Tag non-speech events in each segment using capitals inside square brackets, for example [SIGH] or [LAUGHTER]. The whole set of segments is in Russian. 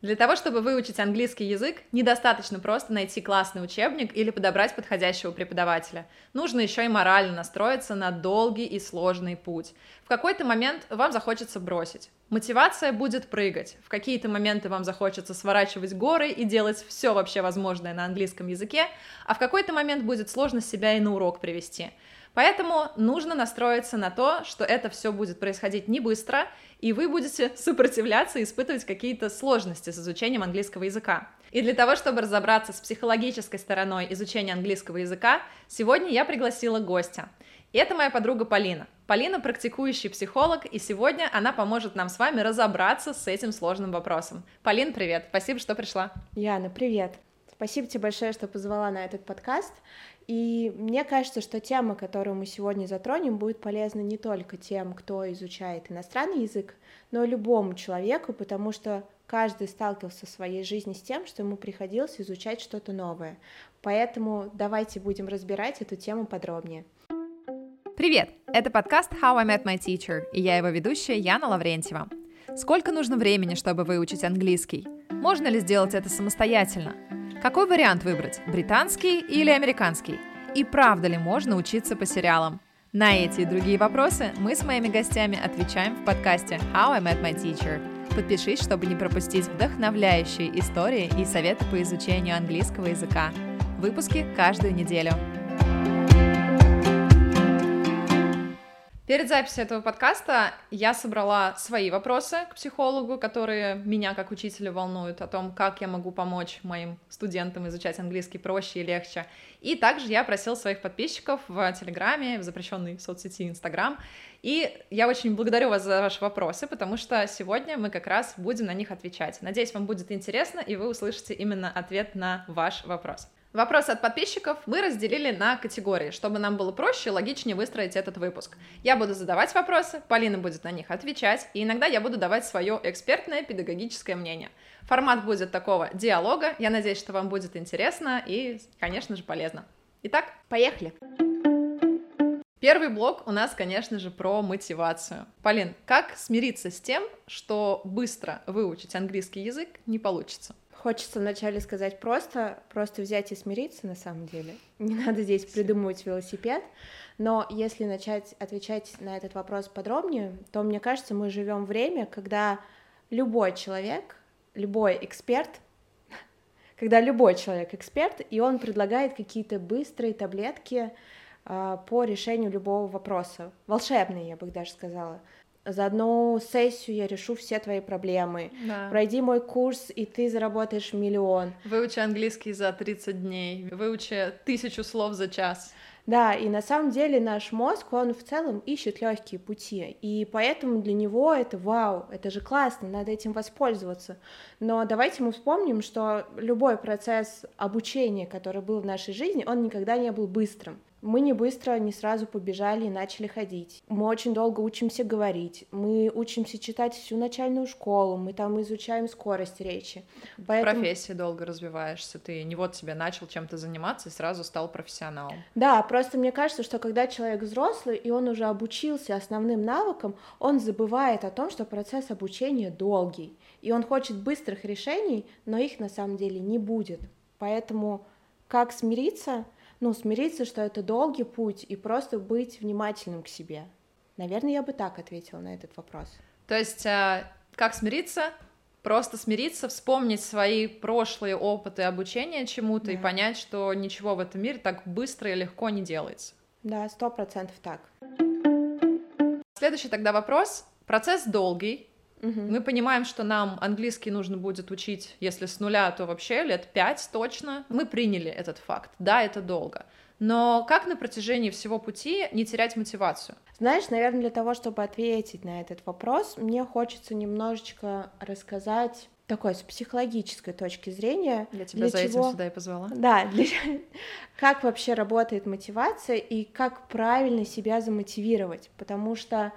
Для того, чтобы выучить английский язык, недостаточно просто найти классный учебник или подобрать подходящего преподавателя. Нужно еще и морально настроиться на долгий и сложный путь. В какой-то момент вам захочется бросить. Мотивация будет прыгать. В какие-то моменты вам захочется сворачивать горы и делать все вообще возможное на английском языке, а в какой-то момент будет сложно себя и на урок привести. Поэтому нужно настроиться на то, что это все будет происходить не быстро, и вы будете [LAUGHS] сопротивляться и испытывать какие-то сложности с изучением английского языка. И для того, чтобы разобраться с психологической стороной изучения английского языка, сегодня я пригласила гостя. Это моя подруга Полина. Полина практикующий психолог, и сегодня она поможет нам с вами разобраться с этим сложным вопросом. Полин, привет! Спасибо, что пришла. Яна, привет! Спасибо тебе большое, что позвала на этот подкаст. И мне кажется, что тема, которую мы сегодня затронем, будет полезна не только тем, кто изучает иностранный язык, но и любому человеку, потому что каждый сталкивался в своей жизни с тем, что ему приходилось изучать что-то новое. Поэтому давайте будем разбирать эту тему подробнее. Привет! Это подкаст How I Met My Teacher, и я его ведущая Яна Лаврентьева. Сколько нужно времени, чтобы выучить английский? Можно ли сделать это самостоятельно? Какой вариант выбрать, британский или американский? И правда ли можно учиться по сериалам? На эти и другие вопросы мы с моими гостями отвечаем в подкасте How I Met My Teacher. Подпишись, чтобы не пропустить вдохновляющие истории и советы по изучению английского языка. Выпуски каждую неделю. Перед записью этого подкаста я собрала свои вопросы к психологу, которые меня как учителя волнуют, о том, как я могу помочь моим студентам изучать английский проще и легче. И также я просила своих подписчиков в Телеграме, в запрещенной соцсети Инстаграм. И я очень благодарю вас за ваши вопросы, потому что сегодня мы как раз будем на них отвечать. Надеюсь, вам будет интересно, и вы услышите именно ответ на ваш вопрос. Вопросы от подписчиков мы разделили на категории, чтобы нам было проще и логичнее выстроить этот выпуск. Я буду задавать вопросы, Полина будет на них отвечать, и иногда я буду давать свое экспертное педагогическое мнение. Формат будет такого диалога, я надеюсь, что вам будет интересно и, конечно же, полезно. Итак, поехали! Первый блок у нас, конечно же, про мотивацию. Полин, как смириться с тем, что быстро выучить английский язык не получится? Хочется вначале сказать просто, просто взять и смириться на самом деле. Не надо здесь придумывать велосипед. Но если начать отвечать на этот вопрос подробнее, то мне кажется, мы живем время, когда любой человек, любой эксперт, [LAUGHS] когда любой человек эксперт, и он предлагает какие-то быстрые таблетки э, по решению любого вопроса. Волшебные, я бы даже сказала за одну сессию я решу все твои проблемы. Да. Пройди мой курс, и ты заработаешь миллион. Выучи английский за 30 дней, выучи тысячу слов за час. Да, и на самом деле наш мозг, он в целом ищет легкие пути, и поэтому для него это вау, это же классно, надо этим воспользоваться. Но давайте мы вспомним, что любой процесс обучения, который был в нашей жизни, он никогда не был быстрым. Мы не быстро, не сразу побежали и начали ходить. Мы очень долго учимся говорить. Мы учимся читать всю начальную школу. Мы там изучаем скорость речи. Поэтому... В профессии долго развиваешься. Ты не вот себе начал чем-то заниматься и сразу стал профессионалом. Да, просто мне кажется, что когда человек взрослый, и он уже обучился основным навыкам, он забывает о том, что процесс обучения долгий. И он хочет быстрых решений, но их на самом деле не будет. Поэтому как смириться — ну, смириться, что это долгий путь, и просто быть внимательным к себе. Наверное, я бы так ответила на этот вопрос. То есть, а, как смириться? Просто смириться, вспомнить свои прошлые опыты обучения чему-то да. и понять, что ничего в этом мире так быстро и легко не делается. Да, сто процентов так. Следующий тогда вопрос. Процесс долгий, Угу. Мы понимаем, что нам английский нужно будет учить, если с нуля, то вообще лет пять точно. Мы приняли этот факт. Да, это долго. Но как на протяжении всего пути не терять мотивацию? Знаешь, наверное, для того, чтобы ответить на этот вопрос, мне хочется немножечко рассказать такой с психологической точки зрения. Я тебя для за чего... этим сюда и позвала. Да, для... [LAUGHS] как вообще работает мотивация и как правильно себя замотивировать, потому что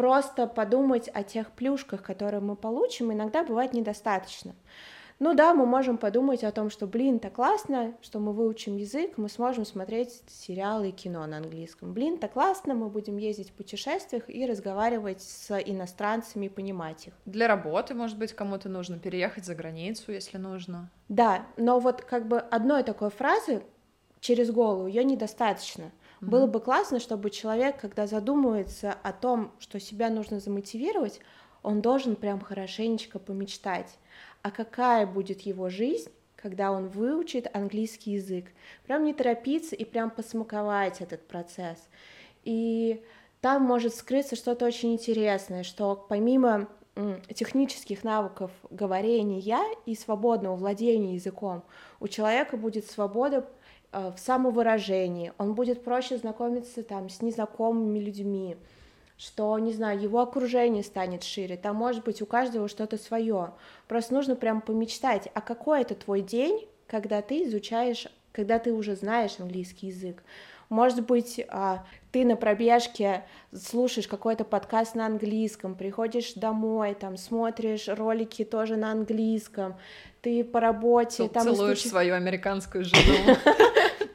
просто подумать о тех плюшках, которые мы получим, иногда бывает недостаточно. Ну да, мы можем подумать о том, что, блин, так классно, что мы выучим язык, мы сможем смотреть сериалы и кино на английском. Блин, так классно, мы будем ездить в путешествиях и разговаривать с иностранцами и понимать их. Для работы, может быть, кому-то нужно переехать за границу, если нужно. Да, но вот как бы одной такой фразы через голову ее недостаточно. Mm-hmm. Было бы классно, чтобы человек, когда задумывается о том, что себя нужно замотивировать, он должен прям хорошенечко помечтать а какая будет его жизнь, когда он выучит английский язык. Прям не торопиться и прям посмаковать этот процесс. И там может скрыться что-то очень интересное, что помимо технических навыков говорения и свободного владения языком, у человека будет свобода в самовыражении, он будет проще знакомиться там с незнакомыми людьми, что, не знаю, его окружение станет шире, там может быть у каждого что-то свое. Просто нужно прям помечтать, а какой это твой день, когда ты изучаешь, когда ты уже знаешь английский язык. Может быть, а, ты на пробежке слушаешь какой-то подкаст на английском, приходишь домой, там смотришь ролики тоже на английском, ты по работе... Там целуешь свою американскую жену. [LAUGHS]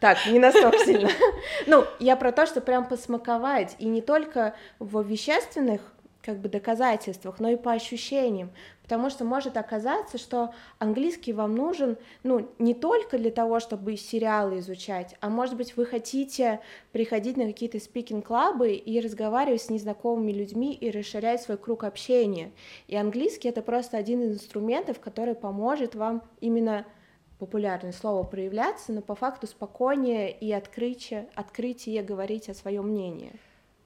Так, не настолько сильно. [LAUGHS] Ну, я про то, что прям посмаковать, и не только в вещественных как бы доказательствах, но и по ощущениям, потому что может оказаться, что английский вам нужен, ну, не только для того, чтобы сериалы изучать, а может быть, вы хотите приходить на какие-то спикинг-клабы и разговаривать с незнакомыми людьми и расширять свой круг общения. И английский — это просто один из инструментов, который поможет вам именно популярное слово проявляться, но по факту спокойнее и открытие, открытие говорить о своем мнении.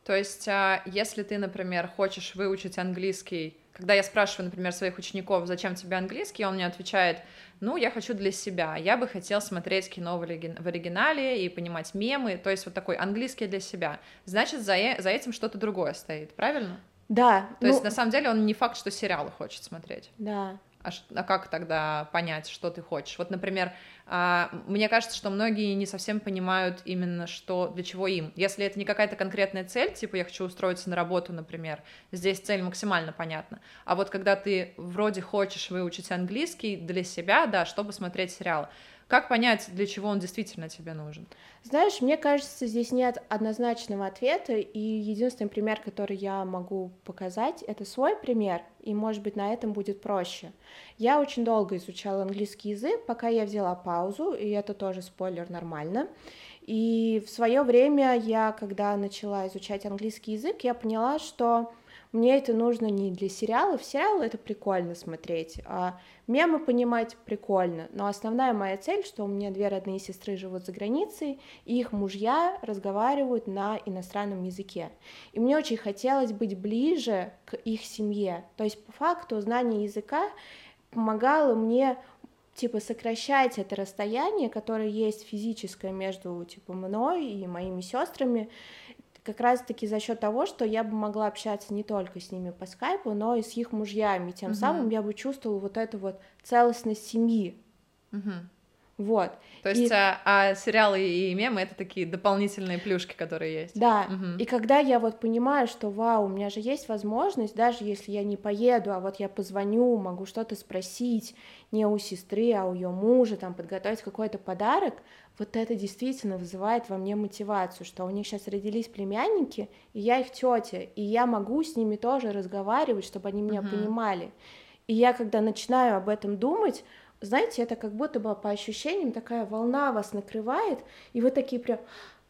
То есть, а, если ты, например, хочешь выучить английский, когда я спрашиваю, например, своих учеников, зачем тебе английский, он мне отвечает, ну, я хочу для себя, я бы хотел смотреть кино в, оригинале и понимать мемы, то есть вот такой английский для себя. Значит, за, э, за этим что-то другое стоит, правильно? Да. То ну... есть, на самом деле, он не факт, что сериалы хочет смотреть. Да. А, а как тогда понять, что ты хочешь? Вот, например, а, мне кажется, что многие не совсем понимают именно, что для чего им. Если это не какая-то конкретная цель, типа я хочу устроиться на работу, например, здесь цель максимально понятна. А вот когда ты вроде хочешь выучить английский для себя, да, чтобы смотреть сериалы, как понять, для чего он действительно тебе нужен? Знаешь, мне кажется, здесь нет однозначного ответа, и единственный пример, который я могу показать, это свой пример, и, может быть, на этом будет проще. Я очень долго изучала английский язык, пока я взяла паузу, и это тоже спойлер нормально. И в свое время я, когда начала изучать английский язык, я поняла, что мне это нужно не для сериалов. Сериалы это прикольно смотреть, а мемы понимать прикольно. Но основная моя цель, что у меня две родные сестры живут за границей, и их мужья разговаривают на иностранном языке. И мне очень хотелось быть ближе к их семье. То есть по факту знание языка помогало мне типа сокращать это расстояние, которое есть физическое между типа мной и моими сестрами, как раз-таки за счет того, что я бы могла общаться не только с ними по скайпу, но и с их мужьями. Тем угу. самым я бы чувствовала вот эту вот целостность семьи. Угу. Вот. То есть, и... а, а сериалы и мемы это такие дополнительные плюшки, которые есть. Да. Угу. И когда я вот понимаю, что вау, у меня же есть возможность, даже если я не поеду, а вот я позвоню, могу что-то спросить не у сестры, а у ее мужа, там подготовить какой-то подарок, вот это действительно вызывает во мне мотивацию, что у них сейчас родились племянники, и я их тетя, и я могу с ними тоже разговаривать, чтобы они меня uh-huh. понимали. И я, когда начинаю об этом думать, знаете, это как будто бы по ощущениям такая волна вас накрывает, и вы такие прям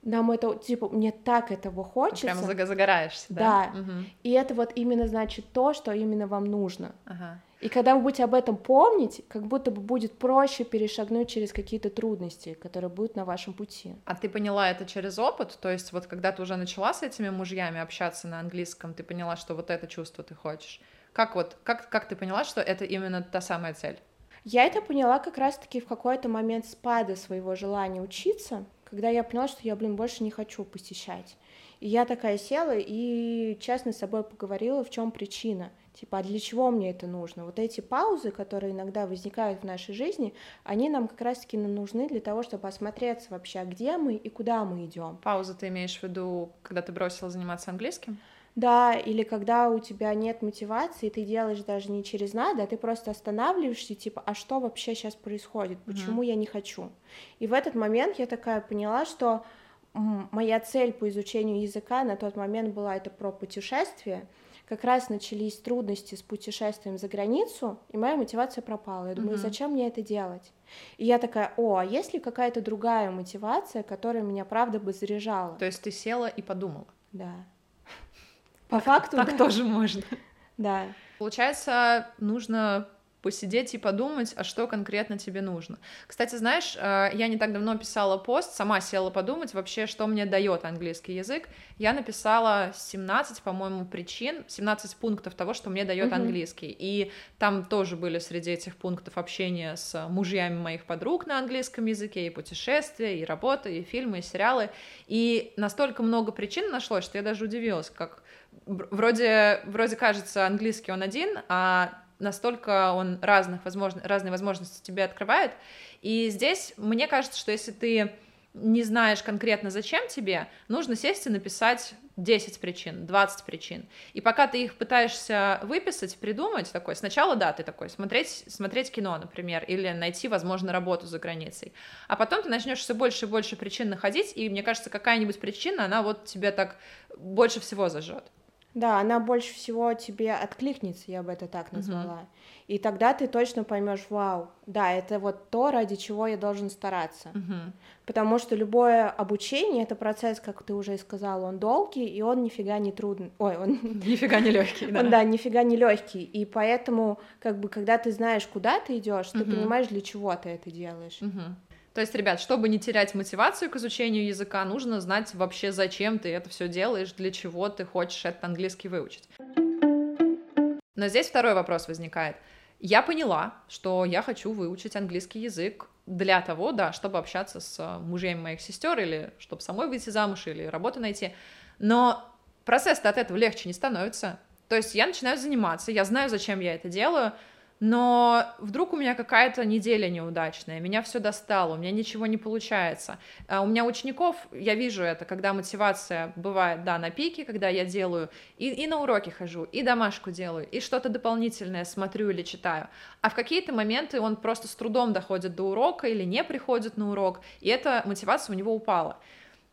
нам это, типа, мне так этого хочется. Прямо загораешься, да? Да. Угу. И это вот именно значит то, что именно вам нужно. Ага. И когда вы будете об этом помнить, как будто бы будет проще перешагнуть через какие-то трудности, которые будут на вашем пути. А ты поняла это через опыт? То есть вот когда ты уже начала с этими мужьями общаться на английском, ты поняла, что вот это чувство ты хочешь? Как вот, как, как ты поняла, что это именно та самая цель? Я это поняла как раз-таки в какой-то момент спада своего желания учиться, когда я поняла, что я, блин, больше не хочу посещать. И я такая села и честно с собой поговорила, в чем причина. Типа, а для чего мне это нужно? Вот эти паузы, которые иногда возникают в нашей жизни, они нам как раз-таки нужны для того, чтобы осмотреться вообще, а где мы и куда мы идем. Паузы ты имеешь в виду, когда ты бросила заниматься английским? Да, или когда у тебя нет мотивации, ты делаешь даже не через надо, а ты просто останавливаешься, типа, а что вообще сейчас происходит, почему mm-hmm. я не хочу? И в этот момент я такая поняла, что моя цель по изучению языка на тот момент была это про путешествие, как раз начались трудности с путешествием за границу, и моя мотивация пропала. Я думаю, mm-hmm. зачем мне это делать? И я такая, о, а есть ли какая-то другая мотивация, которая меня правда бы заряжала? То есть ты села и подумала? Да. По факту. Так тоже можно. Да. Получается, нужно посидеть и подумать, а что конкретно тебе нужно. Кстати, знаешь, э, я не так давно писала пост, сама села подумать вообще, что мне дает английский язык. Я написала 17, по-моему, причин, 17 пунктов того, что мне дает uh-huh. английский. И там тоже были среди этих пунктов общения с мужьями моих подруг на английском языке, и путешествия, и работа, и фильмы, и сериалы. И настолько много причин нашлось, что я даже удивилась, как вроде, вроде кажется, английский он один, а настолько он разных возможно, разные возможности тебе открывает. И здесь мне кажется, что если ты не знаешь конкретно, зачем тебе, нужно сесть и написать 10 причин, 20 причин. И пока ты их пытаешься выписать, придумать такой, сначала, да, ты такой, смотреть, смотреть кино, например, или найти, возможно, работу за границей. А потом ты начнешь все больше и больше причин находить, и мне кажется, какая-нибудь причина, она вот тебе так больше всего зажжет. Да, она больше всего тебе откликнется, я бы это так назвала. Uh-huh. И тогда ты точно поймешь, вау, да, это вот то, ради чего я должен стараться. Uh-huh. Потому что любое обучение это процесс, как ты уже и сказала, он долгий, и он нифига не трудный. Ой, он [LAUGHS] нифига не легкий, [LAUGHS] да. Он, да, нифига не легкий. И поэтому, как бы, когда ты знаешь, куда ты идешь, ты понимаешь, для чего ты это делаешь. То есть, ребят, чтобы не терять мотивацию к изучению языка, нужно знать вообще, зачем ты это все делаешь, для чего ты хочешь этот английский выучить. Но здесь второй вопрос возникает. Я поняла, что я хочу выучить английский язык для того, да, чтобы общаться с мужьями моих сестер или чтобы самой выйти замуж или работу найти. Но процесс-то от этого легче не становится. То есть я начинаю заниматься, я знаю, зачем я это делаю, но вдруг у меня какая-то неделя неудачная, меня все достало, у меня ничего не получается. А у меня учеников, я вижу это, когда мотивация бывает, да, на пике, когда я делаю, и, и на уроки хожу, и домашку делаю, и что-то дополнительное смотрю или читаю. А в какие-то моменты он просто с трудом доходит до урока или не приходит на урок, и эта мотивация у него упала.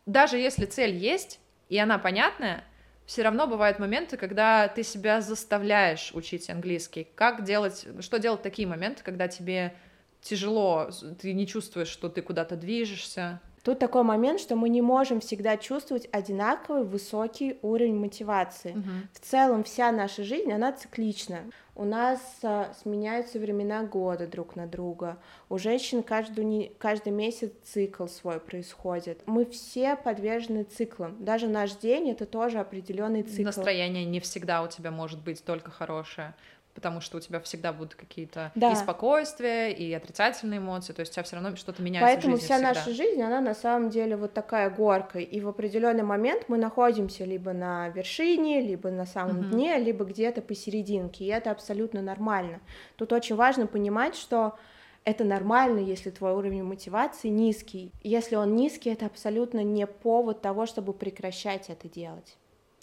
Даже если цель есть, и она понятная, все равно бывают моменты, когда ты себя заставляешь учить английский. Как делать, что делать такие моменты, когда тебе тяжело, ты не чувствуешь, что ты куда-то движешься? Тут такой момент, что мы не можем всегда чувствовать одинаковый высокий уровень мотивации. Угу. В целом вся наша жизнь, она циклична. У нас а, сменяются времена года друг на друга. У женщин каждую, каждый месяц цикл свой происходит. Мы все подвержены циклам. Даже наш день это тоже определенный цикл. Настроение не всегда у тебя может быть только хорошее потому что у тебя всегда будут какие-то да. и спокойствия, и отрицательные эмоции, то есть у тебя все равно что-то меняется Поэтому в жизни вся всегда. наша жизнь, она на самом деле вот такая горка, и в определенный момент мы находимся либо на вершине, либо на самом угу. дне, либо где-то посерединке, и это абсолютно нормально. Тут очень важно понимать, что это нормально, если твой уровень мотивации низкий. Если он низкий, это абсолютно не повод того, чтобы прекращать это делать.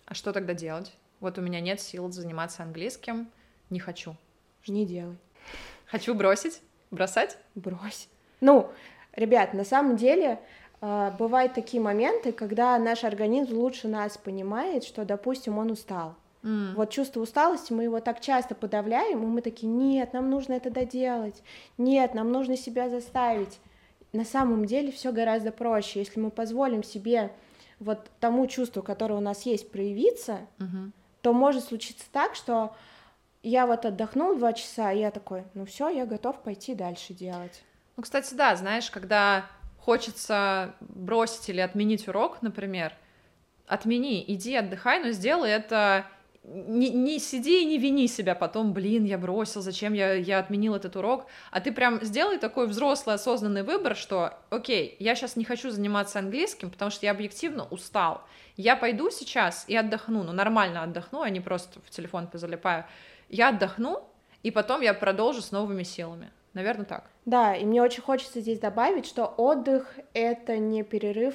А что тогда делать? Вот у меня нет сил заниматься английским, не хочу. Не делай. Хочу бросить? Бросать? Брось. Ну, ребят, на самом деле э, бывают такие моменты, когда наш организм лучше нас понимает, что, допустим, он устал. Mm. Вот чувство усталости, мы его так часто подавляем, и мы такие, нет, нам нужно это доделать, нет, нам нужно себя заставить. На самом деле все гораздо проще, если мы позволим себе вот тому чувству, которое у нас есть, проявиться, mm-hmm. то может случиться так, что я вот отдохнул два часа, и я такой, ну все, я готов пойти дальше делать. Ну, кстати, да, знаешь, когда хочется бросить или отменить урок, например, отмени, иди отдыхай, но сделай это не, не сиди и не вини себя потом, блин, я бросил, зачем я, я отменил этот урок, а ты прям сделай такой взрослый осознанный выбор, что, окей, я сейчас не хочу заниматься английским, потому что я объективно устал, я пойду сейчас и отдохну, ну нормально отдохну, а не просто в телефон позалипаю, я отдохну, и потом я продолжу с новыми силами. Наверное, так. Да, и мне очень хочется здесь добавить, что отдых — это не перерыв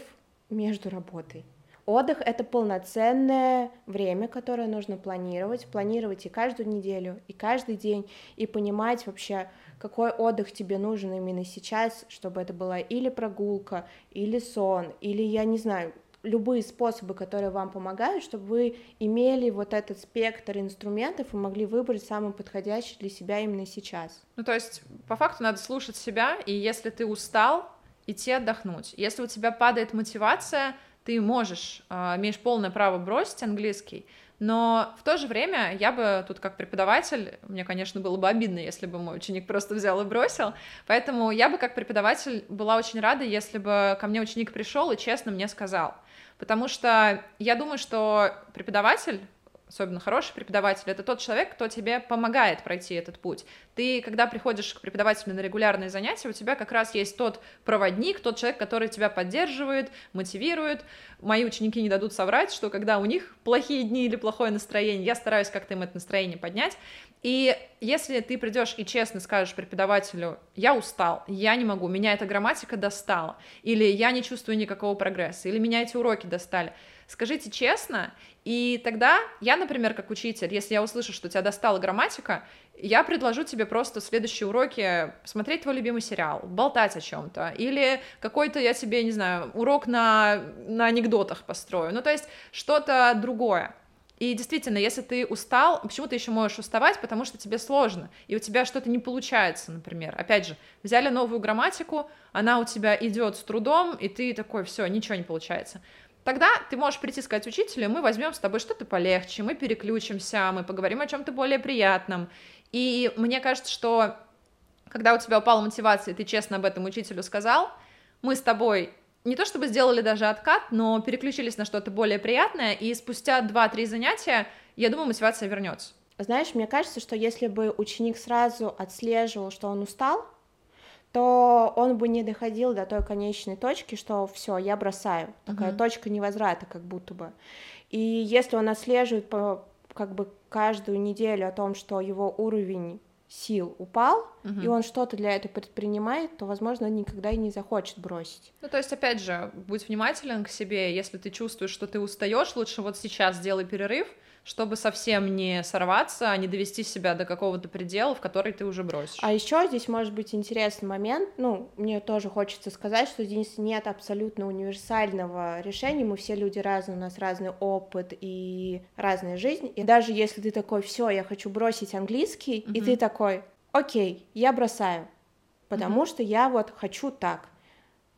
между работой. Отдых — это полноценное время, которое нужно планировать, планировать и каждую неделю, и каждый день, и понимать вообще, какой отдых тебе нужен именно сейчас, чтобы это была или прогулка, или сон, или, я не знаю, любые способы, которые вам помогают, чтобы вы имели вот этот спектр инструментов и могли выбрать самый подходящий для себя именно сейчас. Ну, то есть, по факту надо слушать себя, и если ты устал, идти отдохнуть. Если у тебя падает мотивация, ты можешь, а, имеешь полное право бросить английский, но в то же время я бы тут как преподаватель, мне, конечно, было бы обидно, если бы мой ученик просто взял и бросил, поэтому я бы как преподаватель была очень рада, если бы ко мне ученик пришел и честно мне сказал, потому что я думаю, что преподаватель особенно хороший преподаватель, это тот человек, кто тебе помогает пройти этот путь. Ты, когда приходишь к преподавателю на регулярные занятия, у тебя как раз есть тот проводник, тот человек, который тебя поддерживает, мотивирует. Мои ученики не дадут соврать, что когда у них плохие дни или плохое настроение, я стараюсь как-то им это настроение поднять. И если ты придешь и честно скажешь преподавателю, я устал, я не могу, меня эта грамматика достала, или я не чувствую никакого прогресса, или меня эти уроки достали, скажите честно, и тогда я, например, как учитель, если я услышу, что тебя достала грамматика, я предложу тебе просто в следующие уроки смотреть твой любимый сериал, болтать о чем-то, или какой-то, я тебе, не знаю, урок на, на анекдотах построю, ну, то есть что-то другое. И действительно, если ты устал, почему ты еще можешь уставать? Потому что тебе сложно, и у тебя что-то не получается, например. Опять же, взяли новую грамматику, она у тебя идет с трудом, и ты такой, все, ничего не получается. Тогда ты можешь прийти сказать учителю, мы возьмем с тобой что-то полегче, мы переключимся, мы поговорим о чем-то более приятном. И мне кажется, что когда у тебя упала мотивация, и ты честно об этом учителю сказал, мы с тобой не то чтобы сделали даже откат, но переключились на что-то более приятное, и спустя 2-3 занятия, я думаю, мотивация вернется. Знаешь, мне кажется, что если бы ученик сразу отслеживал, что он устал, то он бы не доходил до той конечной точки, что все, я бросаю. Такая uh-huh. точка невозврата, как будто бы. И если он отслеживает по, как бы каждую неделю о том, что его уровень сил упал, угу. и он что-то для этого предпринимает, то, возможно, он никогда и не захочет бросить. Ну, то есть, опять же, будь внимателен к себе, если ты чувствуешь, что ты устаешь, лучше вот сейчас сделай перерыв, чтобы совсем не сорваться, а не довести себя до какого-то предела, в который ты уже бросишь. А еще здесь может быть интересный момент, ну, мне тоже хочется сказать, что здесь нет абсолютно универсального решения, мы все люди разные, у нас разный опыт и разная жизнь, и даже если ты такой, все, я хочу бросить английский, mm-hmm. и ты такой, окей, я бросаю, потому mm-hmm. что я вот хочу так,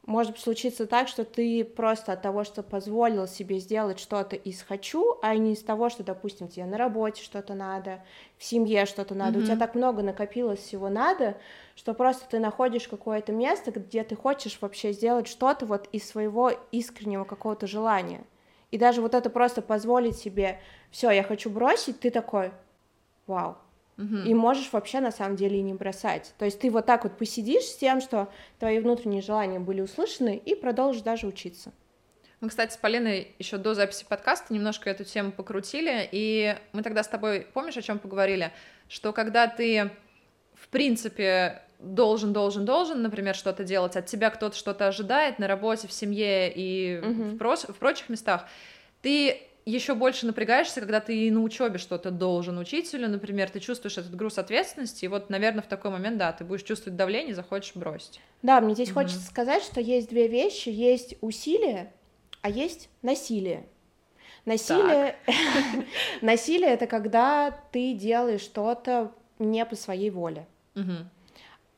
может случиться так, что ты просто от того, что позволил себе сделать что-то из хочу, а не из того, что, допустим, тебе на работе что-то надо, в семье что-то надо, mm-hmm. у тебя так много накопилось всего надо, что просто ты находишь какое-то место, где ты хочешь вообще сделать что-то вот из своего искреннего какого-то желания. И даже вот это просто позволить себе, все, я хочу бросить, ты такой, вау, и можешь вообще на самом деле и не бросать. То есть ты вот так вот посидишь с тем, что твои внутренние желания были услышаны, и продолжишь даже учиться. Мы, кстати, с Полиной еще до записи подкаста немножко эту тему покрутили, и мы тогда с тобой, помнишь, о чем поговорили? Что когда ты, в принципе, должен, должен, должен, например, что-то делать, от тебя кто-то что-то ожидает на работе, в семье и угу. в, про- в прочих местах, ты еще больше напрягаешься, когда ты на учебе что-то должен учителю, например, ты чувствуешь этот груз ответственности, и вот, наверное, в такой момент, да, ты будешь чувствовать давление, захочешь бросить. Да, мне здесь mm хочется сказать, что есть две вещи, есть усилие, а есть насилие. Насилие, [LAUGHS] насилие это когда ты делаешь что-то не по своей воле.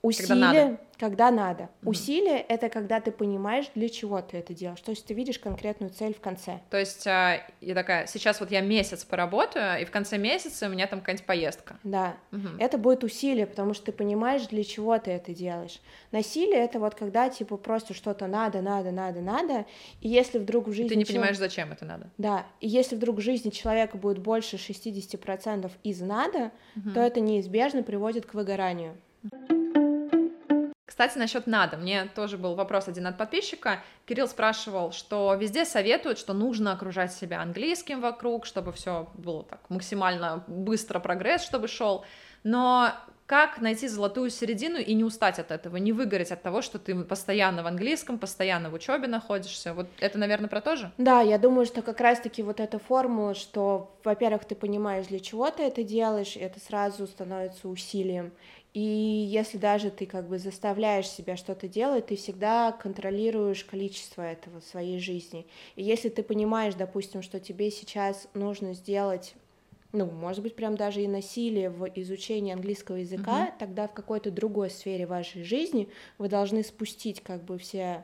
Усилие, когда надо. Угу. Усилие — это когда ты понимаешь, для чего ты это делаешь, то есть ты видишь конкретную цель в конце. То есть а, я такая, сейчас вот я месяц поработаю, и в конце месяца у меня там какая-нибудь поездка. Да, угу. это будет усилие, потому что ты понимаешь, для чего ты это делаешь. Насилие — это вот когда, типа, просто что-то надо, надо, надо, надо, и если вдруг в жизни... И ты не понимаешь, зачем это надо. Да, и если вдруг в жизни человека будет больше 60% из надо, угу. то это неизбежно приводит к выгоранию. Кстати, насчет надо. Мне тоже был вопрос один от подписчика. Кирилл спрашивал, что везде советуют, что нужно окружать себя английским вокруг, чтобы все было так максимально быстро прогресс, чтобы шел. Но как найти золотую середину и не устать от этого, не выгореть от того, что ты постоянно в английском, постоянно в учебе находишься. Вот это, наверное, про то же? Да, я думаю, что как раз-таки вот эта формула, что, во-первых, ты понимаешь, для чего ты это делаешь, и это сразу становится усилием. И если даже ты как бы заставляешь себя что-то делать, ты всегда контролируешь количество этого в своей жизни. И если ты понимаешь, допустим, что тебе сейчас нужно сделать ну, может быть, прям даже и насилие в изучении английского языка, угу. тогда в какой-то другой сфере вашей жизни вы должны спустить как бы все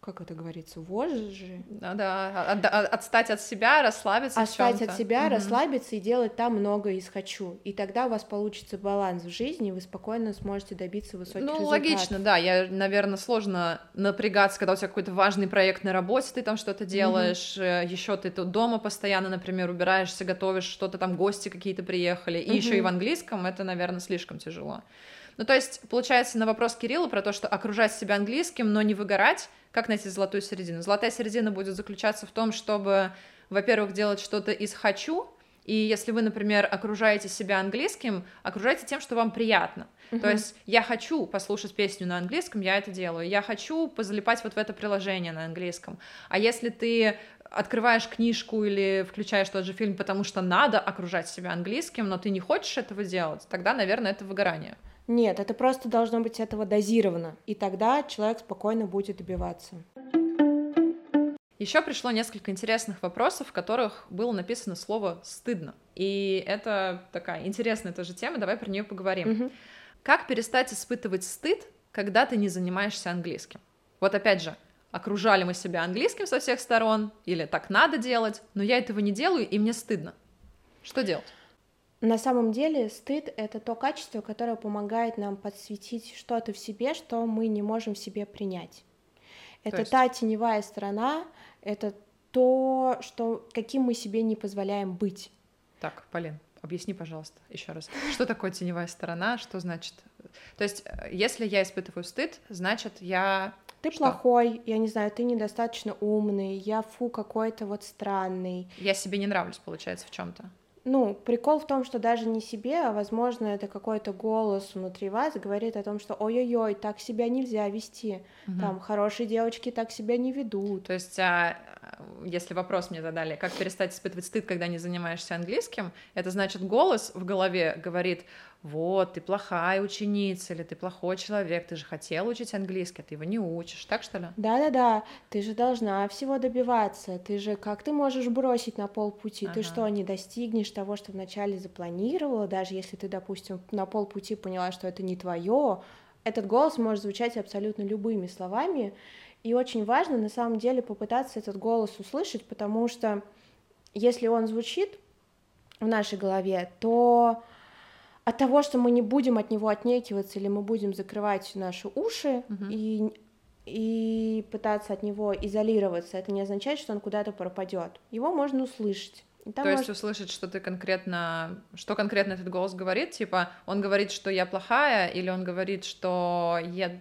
как это говорится, вожжи. Да, да, от, от, отстать от себя, расслабиться. Отстать от себя, угу. расслабиться и делать там много из хочу. И тогда у вас получится баланс в жизни, и вы спокойно сможете добиться высоких ну, результатов. Ну, логично, да. Я, наверное, сложно напрягаться, когда у тебя какой-то важный проект на работе, ты там что-то делаешь, угу. еще ты тут дома постоянно, например, убираешься, готовишь, что-то там гости какие-то приехали, и угу. еще и в английском, это, наверное, слишком тяжело. Ну, то есть, получается, на вопрос Кирилла про то, что окружать себя английским, но не выгорать, как найти золотую середину? Золотая середина будет заключаться в том, чтобы, во-первых, делать что-то из «хочу», и если вы, например, окружаете себя английским, окружайте тем, что вам приятно. Uh-huh. То есть я хочу послушать песню на английском, я это делаю. Я хочу позалипать вот в это приложение на английском. А если ты открываешь книжку или включаешь тот же фильм, потому что надо окружать себя английским, но ты не хочешь этого делать, тогда, наверное, это выгорание. Нет, это просто должно быть этого дозировано, и тогда человек спокойно будет добиваться. Еще пришло несколько интересных вопросов, в которых было написано слово «стыдно». И это такая интересная тоже тема, давай про нее поговорим. Угу. Как перестать испытывать стыд, когда ты не занимаешься английским? Вот опять же, окружали мы себя английским со всех сторон, или так надо делать, но я этого не делаю, и мне стыдно. Что делать? На самом деле стыд — это то качество, которое помогает нам подсветить что-то в себе, что мы не можем в себе принять. Это есть... та теневая сторона, это то, что, каким мы себе не позволяем быть. Так, Полин, объясни, пожалуйста, еще раз. Что такое теневая сторона? Что значит? То есть, э, если я испытываю стыд, значит, я ты что? плохой, я не знаю, ты недостаточно умный, я фу какой-то вот странный. Я себе не нравлюсь, получается, в чем-то ну, прикол в том, что даже не себе, а, возможно, это какой-то голос внутри вас говорит о том, что ой-ой-ой, так себя нельзя вести, угу. там, хорошие девочки так себя не ведут. То есть, а, если вопрос мне задали, как перестать испытывать стыд, когда не занимаешься английским, это значит, голос в голове говорит, вот, ты плохая ученица, или ты плохой человек, ты же хотел учить английский, а ты его не учишь, так что ли? Да-да-да, ты же должна всего добиваться, ты же, как ты можешь бросить на полпути, ага. ты что, не достигнешь того, что вначале запланировала, даже если ты, допустим, на полпути поняла, что это не твое, этот голос может звучать абсолютно любыми словами, и очень важно на самом деле попытаться этот голос услышать, потому что если он звучит в нашей голове, то от того, что мы не будем от него отнекиваться или мы будем закрывать наши уши uh-huh. и и пытаться от него изолироваться, это не означает, что он куда-то пропадет. Его можно услышать. То может... есть услышать, что ты конкретно, что конкретно этот голос говорит, типа он говорит, что я плохая, или он говорит, что я,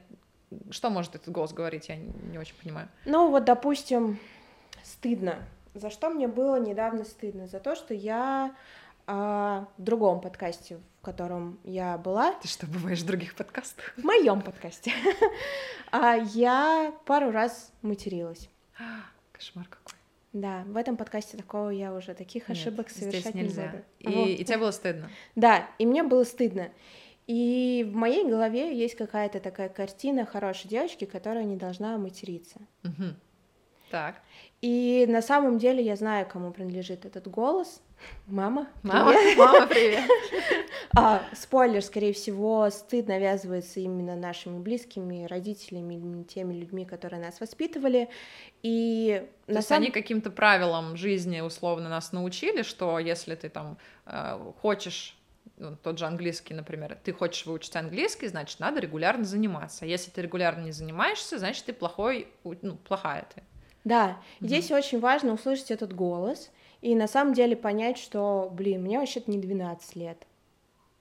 что может этот голос говорить, я не очень понимаю. Ну вот, допустим, стыдно. За что мне было недавно стыдно? За то, что я а, в другом подкасте, в котором я была. Ты что, бываешь в других подкастах? В моем подкасте. [LAUGHS] а, я пару раз материлась. [GASPS] Кошмар какой. Да, в этом подкасте такого я уже таких Нет, ошибок совершать нельзя. не буду. И, вот. и тебе было стыдно? Да, и мне было стыдно. И в моей голове есть какая-то такая картина хорошей девочки, которая не должна материться. Угу. Так. И на самом деле я знаю, кому принадлежит этот голос. Мама. Мама, привет. [LAUGHS] мама, привет. а, спойлер, скорее всего, стыд навязывается именно нашими близкими, родителями, теми людьми, которые нас воспитывали. И То на есть самом... они каким-то правилам жизни условно нас научили, что если ты там э, хочешь ну, тот же английский, например, ты хочешь выучить английский, значит, надо регулярно заниматься. Если ты регулярно не занимаешься, значит, ты плохой, ну, плохая ты. Да, угу. здесь очень важно услышать этот голос и на самом деле понять, что, блин, мне вообще-то не 12 лет.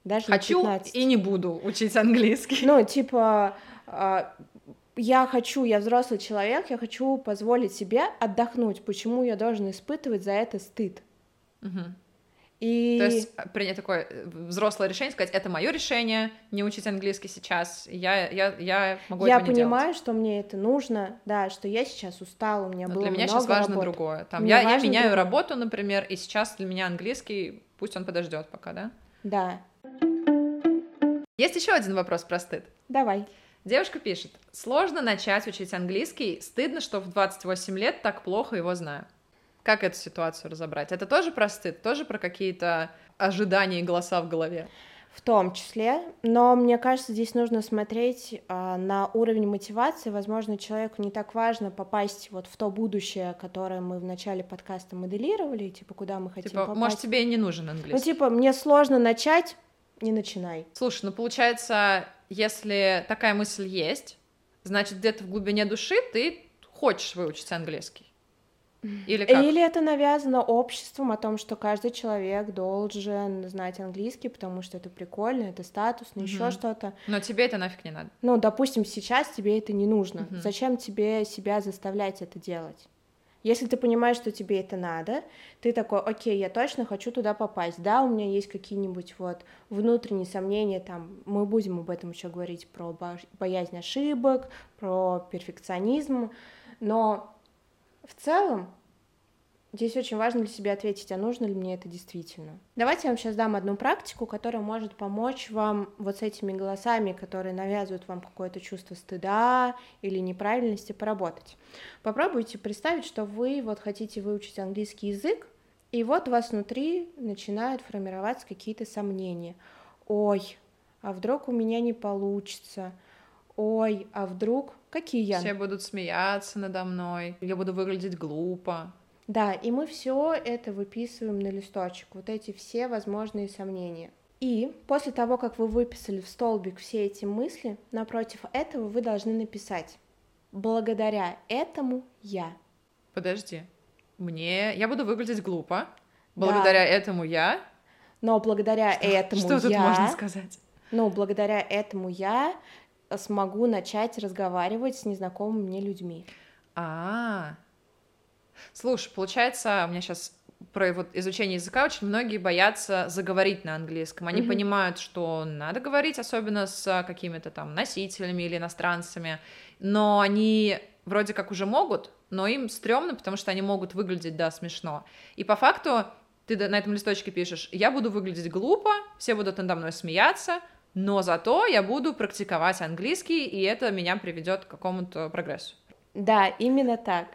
Даже Хочу не 15. и не буду учить английский. Ну, типа, а, я хочу, я взрослый человек, я хочу позволить себе отдохнуть. Почему я должен испытывать за это стыд? Угу. И... То есть э, принять такое э, взрослое решение, сказать, это мое решение, не учить английский сейчас, я, я, я могу я этого не понимаю, делать. что мне это нужно, да, что я сейчас устала, у меня Но было для меня много сейчас важно работы. другое. Там, Мне я, я меняю другое. работу, например, и сейчас для меня английский, пусть он подождет пока, да? Да, Есть еще один вопрос про стыд. давай. Девушка пишет, сложно начать учить английский, стыдно, что в 28 лет так плохо его знаю. Как эту ситуацию разобрать? Это тоже про стыд, тоже про какие-то ожидания и голоса в голове? В том числе, но мне кажется, здесь нужно смотреть а, на уровень мотивации. Возможно, человеку не так важно попасть вот в то будущее, которое мы в начале подкаста моделировали, типа куда мы хотим Типа, попасть. может, тебе и не нужен Ну, английский? типа, мне сложно начать, не начинай. Слушай, ну получается, если такая мысль есть, значит, где-то в глубине души ты хочешь выучить английский. Или как? Или это навязано обществом о том, что каждый человек должен знать английский, потому что это прикольно, это статусно, еще Мгм. что-то. Но тебе это нафиг не надо. Ну, допустим, сейчас тебе это не нужно. Мгм. Зачем тебе себя заставлять это делать? Если ты понимаешь, что тебе это надо, ты такой, окей, я точно хочу туда попасть. Да, у меня есть какие-нибудь вот внутренние сомнения, там, мы будем об этом еще говорить, про бо- боязнь ошибок, про перфекционизм, но в целом здесь очень важно для себя ответить, а нужно ли мне это действительно. Давайте я вам сейчас дам одну практику, которая может помочь вам вот с этими голосами, которые навязывают вам какое-то чувство стыда или неправильности, поработать. Попробуйте представить, что вы вот хотите выучить английский язык, и вот у вас внутри начинают формироваться какие-то сомнения. Ой, а вдруг у меня не получится? Ой, а вдруг... Какие я? Все будут смеяться надо мной, я буду выглядеть глупо. Да, и мы все это выписываем на листочек, вот эти все возможные сомнения. И после того, как вы выписали в столбик все эти мысли, напротив этого вы должны написать «Благодаря этому я». Подожди, мне... Я буду выглядеть глупо. Благодаря этому я... Но благодаря этому Что тут я, можно сказать? ну, благодаря этому я смогу начать разговаривать с незнакомыми мне людьми. А, слушай, получается, у меня сейчас про вот изучение языка очень многие боятся заговорить на английском. Они Мгм. понимают, что надо говорить, особенно с какими-то там носителями или иностранцами, но они вроде как уже могут, но им стрёмно, потому что они могут выглядеть, да, смешно. И по факту ты на этом листочке пишешь, я буду выглядеть глупо, все будут надо мной смеяться, но зато я буду практиковать английский, и это меня приведет к какому-то прогрессу. Да, именно так.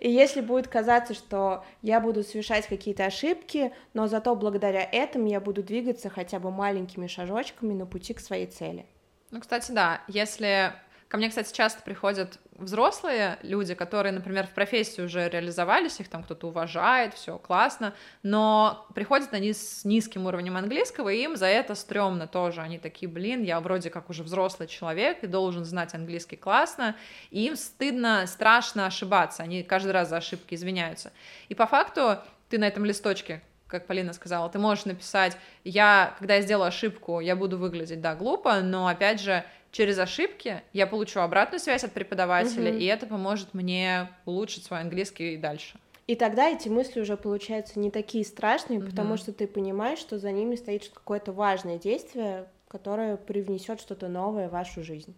И если будет казаться, что я буду совершать какие-то ошибки, но зато благодаря этому я буду двигаться хотя бы маленькими шажочками на пути к своей цели. Ну, кстати, да, если... Ко мне, кстати, часто приходят взрослые люди, которые, например, в профессии уже реализовались, их там кто-то уважает, все классно, но приходят они с низким уровнем английского, и им за это стрёмно тоже. Они такие, блин, я вроде как уже взрослый человек и должен знать английский классно, и им стыдно, страшно ошибаться, они каждый раз за ошибки извиняются. И по факту ты на этом листочке как Полина сказала, ты можешь написать, я, когда я сделаю ошибку, я буду выглядеть, да, глупо, но, опять же, через ошибки я получу обратную связь от преподавателя, Мгм. и это поможет мне улучшить свой английский и дальше. И тогда эти мысли уже получаются не такие страшные, Мгм. потому что ты понимаешь, что за ними стоит какое-то важное действие, которое привнесет что-то новое в вашу жизнь.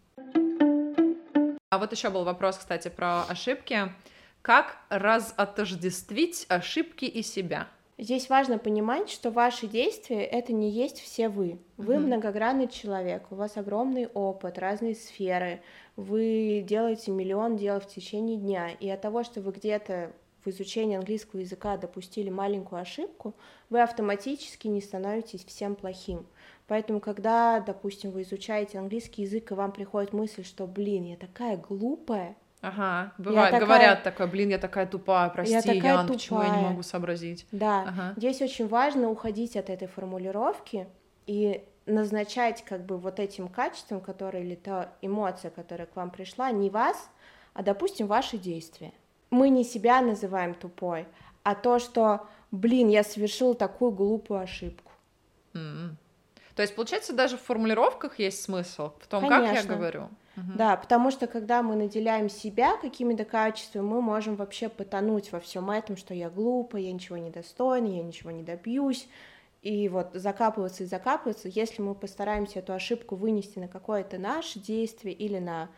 А вот еще был вопрос, кстати, про ошибки. Как разотождествить ошибки и себя? Здесь важно понимать, что ваши действия — это не есть все вы. Вы Мгм. многогранный человек, у вас огромный опыт, разные сферы, вы делаете миллион дел в течение дня, и от того, что вы где-то в изучении английского языка допустили маленькую ошибку, вы автоматически не становитесь всем плохим. Поэтому, когда, допустим, вы изучаете английский язык, и вам приходит мысль, что, блин, я такая глупая, Ага, бывает, такая- говорят такое, блин, я такая тупая, прости, такая Ян, почему я не тупая». могу сообразить? Да, Ага. здесь очень важно уходить от этой формулировки и назначать как бы вот этим качеством, которые или та эмоция, которая к вам пришла, не вас, а, допустим, ваши действия. Мы не себя называем тупой, а то, что, блин, я совершил такую глупую ошибку. М. То есть, получается, даже в формулировках есть смысл в том, Конечно. как я говорю. Угу. Да, потому что когда мы наделяем себя какими-то качествами, мы можем вообще потонуть во всем этом, что я глупая, я ничего не достойна, я ничего не добьюсь, и вот закапываться и закапываться, если мы постараемся эту ошибку вынести на какое-то наше действие или на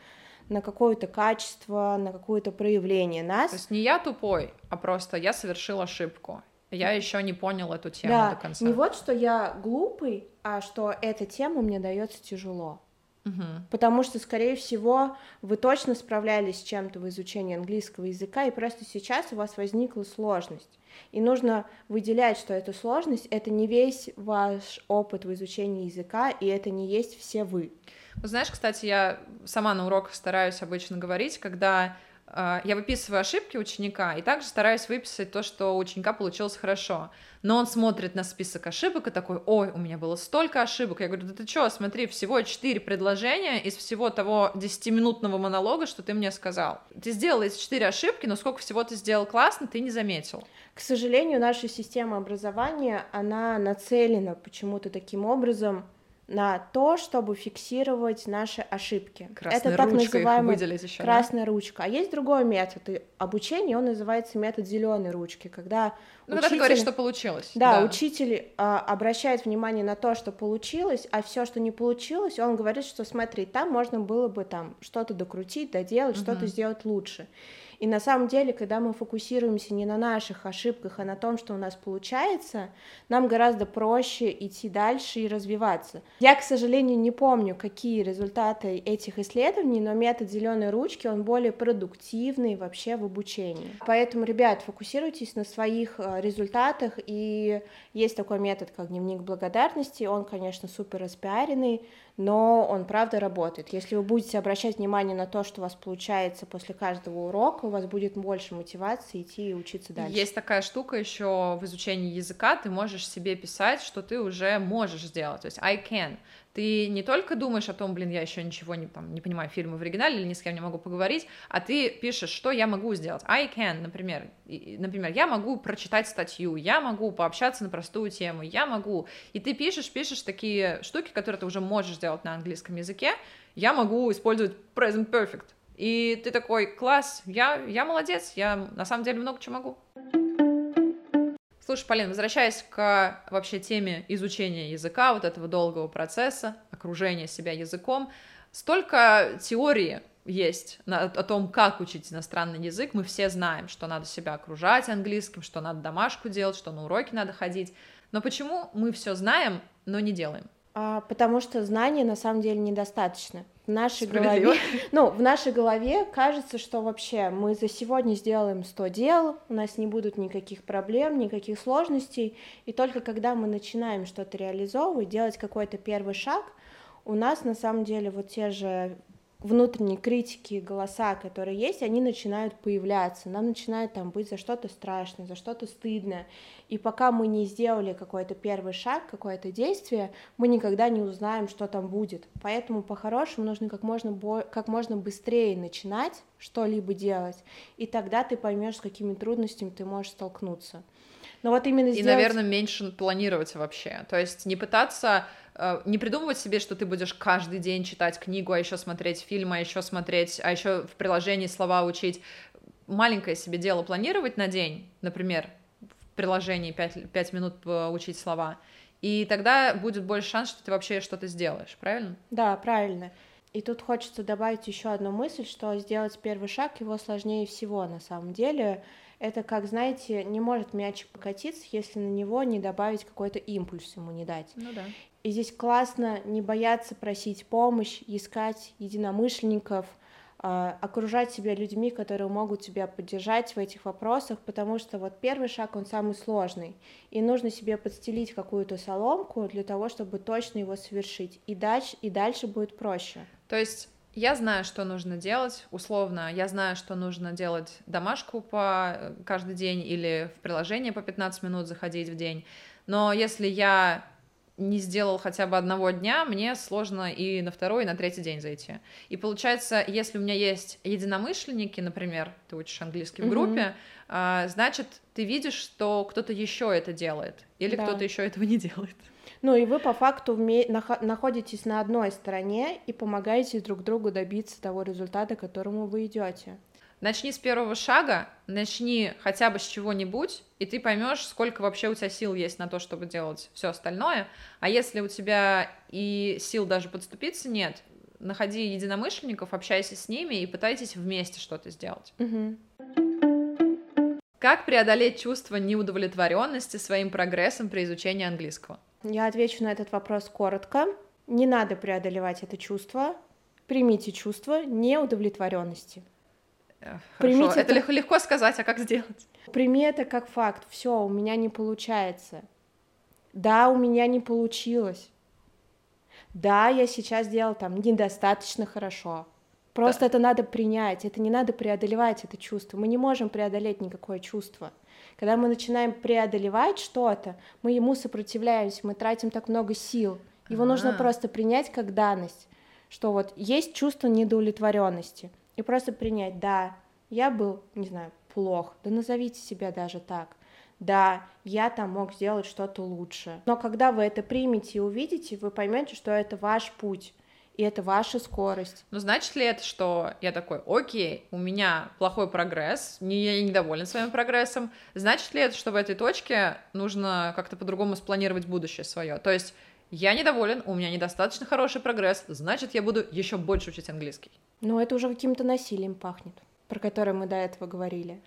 на какое-то качество, на какое-то проявление нас. То есть не я тупой, а просто я совершил ошибку. Я еще не понял эту тему да, до конца. Не вот, что я глупый, а что эта тема мне дается тяжело. Угу. Потому что, скорее всего, вы точно справлялись с чем-то в изучении английского языка, и просто сейчас у вас возникла сложность. И нужно выделять, что эта сложность — это не весь ваш опыт в изучении языка, и это не есть все вы. Знаешь, кстати, я сама на уроках стараюсь обычно говорить, когда я выписываю ошибки ученика, и также стараюсь выписать то, что у ученика получилось хорошо. Но он смотрит на список ошибок и такой, ой, у меня было столько ошибок. Я говорю, да ты что, смотри, всего четыре предложения из всего того 10-минутного монолога, что ты мне сказал. Ты сделал эти четыре ошибки, но сколько всего ты сделал классно, ты не заметил. К сожалению, наша система образования, она нацелена почему-то таким образом на то, чтобы фиксировать наши ошибки. Красная Это так называемая еще, красная да? ручка. А есть другой метод обучения, он называется метод зеленой ручки, когда ну, учитель... когда ты говоришь, что получилось. Да, да. учитель а, обращает внимание на то, что получилось, а все, что не получилось, он говорит, что смотри, там можно было бы там что-то докрутить, доделать, угу. что-то сделать лучше. И на самом деле, когда мы фокусируемся не на наших ошибках, а на том, что у нас получается, нам гораздо проще идти дальше и развиваться. Я, к сожалению, не помню, какие результаты этих исследований, но метод зеленой ручки, он более продуктивный вообще в обучении. Поэтому, ребят, фокусируйтесь на своих э, результатах, и есть такой метод, как дневник благодарности, он, конечно, супер распиаренный, но он правда работает. Если вы будете обращать внимание на то, что у вас получается после каждого урока, у вас будет больше мотивации идти и учиться дальше. Есть такая штука еще в изучении языка, ты можешь себе писать, что ты уже можешь сделать, то есть I can ты не только думаешь о том, блин, я еще ничего не, там, не понимаю фильмы в оригинале или ни с кем не могу поговорить, а ты пишешь, что я могу сделать. I can, например. И, например, я могу прочитать статью, я могу пообщаться на простую тему, я могу. И ты пишешь, пишешь такие штуки, которые ты уже можешь сделать на английском языке. Я могу использовать present perfect. И ты такой, класс, я, я молодец, я на самом деле много чего могу. Слушай, Полин, возвращаясь к вообще теме изучения языка, вот этого долгого процесса, окружения себя языком, столько теории есть о том, как учить иностранный язык. Мы все знаем, что надо себя окружать английским, что надо домашку делать, что на уроки надо ходить. Но почему мы все знаем, но не делаем? А, потому что знаний на самом деле недостаточно. В нашей голове, ну, в нашей голове кажется, что вообще мы за сегодня сделаем 100 дел, у нас не будут никаких проблем, никаких сложностей, и только когда мы начинаем что-то реализовывать, делать какой-то первый шаг, у нас на самом деле вот те же внутренние критики, голоса, которые есть, они начинают появляться, нам начинает там быть за что-то страшно, за что-то стыдно, и пока мы не сделали какой-то первый шаг, какое-то действие, мы никогда не узнаем, что там будет, поэтому по-хорошему нужно как можно, бо- как можно быстрее начинать что-либо делать, и тогда ты поймешь, с какими трудностями ты можешь столкнуться. Но вот именно сделать... И, наверное, меньше планировать вообще, то есть не пытаться Э, не придумывать себе, что ты будешь каждый день читать книгу, а еще смотреть фильмы, а еще смотреть, а еще в приложении слова учить. Маленькое себе дело планировать на день, например, в приложении 5, 5 минут учить слова, и тогда будет больше шанс, что ты вообще что-то сделаешь, правильно? Да, правильно. И тут хочется добавить еще одну мысль, что сделать первый шаг его сложнее всего на самом деле. Это как, знаете, не может мячик покатиться, если на него не добавить какой-то импульс ему не дать. Ну да. И здесь классно не бояться просить помощь, искать единомышленников, а, окружать себя людьми, которые могут тебя поддержать в этих вопросах, потому что вот первый шаг, он самый сложный, и нужно себе подстелить какую-то соломку для того, чтобы точно его совершить, и дальше, и дальше будет проще. То есть я знаю, что нужно делать, условно, я знаю, что нужно делать домашку по э, каждый день или в приложение по 15 минут заходить в день, но если я не сделал хотя бы одного дня, мне сложно и на второй, и на третий день зайти. И получается, если у меня есть единомышленники, например, ты учишь английский в группе, mm-hmm. значит, ты видишь, что кто-то еще это делает, или да. кто-то еще этого не делает. Ну и вы по факту вме... находитесь на одной стороне и помогаете друг другу добиться того результата, к которому вы идете. Начни с первого шага, начни хотя бы с чего-нибудь, и ты поймешь, сколько вообще у тебя сил есть на то, чтобы делать все остальное. А если у тебя и сил даже подступиться нет, находи единомышленников, общайся с ними и пытайтесь вместе что-то сделать. Угу. Как преодолеть чувство неудовлетворенности своим прогрессом при изучении английского? Я отвечу на этот вопрос коротко. Не надо преодолевать это чувство. Примите чувство неудовлетворенности. Хорошо. Примите это, это легко сказать, а как сделать? Прими это как факт. Все, у меня не получается. Да, у меня не получилось. Да, я сейчас делал там недостаточно хорошо. Просто да. это надо принять, это не надо преодолевать это чувство. Мы не можем преодолеть никакое чувство. Когда мы начинаем преодолевать что-то, мы ему сопротивляемся, мы тратим так много сил. Его А-а-а. нужно просто принять как данность, что вот есть чувство недоудовлетворенности и просто принять, да, я был, не знаю, плох, да назовите себя даже так, да, я там мог сделать что-то лучше. Но когда вы это примете и увидите, вы поймете, что это ваш путь, и это ваша скорость. Ну, значит ли это, что я такой, окей, у меня плохой прогресс, не, я недоволен своим прогрессом, значит ли это, что в этой точке нужно как-то по-другому спланировать будущее свое? То есть я недоволен, у меня недостаточно хороший прогресс, значит, я буду еще больше учить английский. Но это уже каким-то насилием пахнет, про которое мы до этого говорили.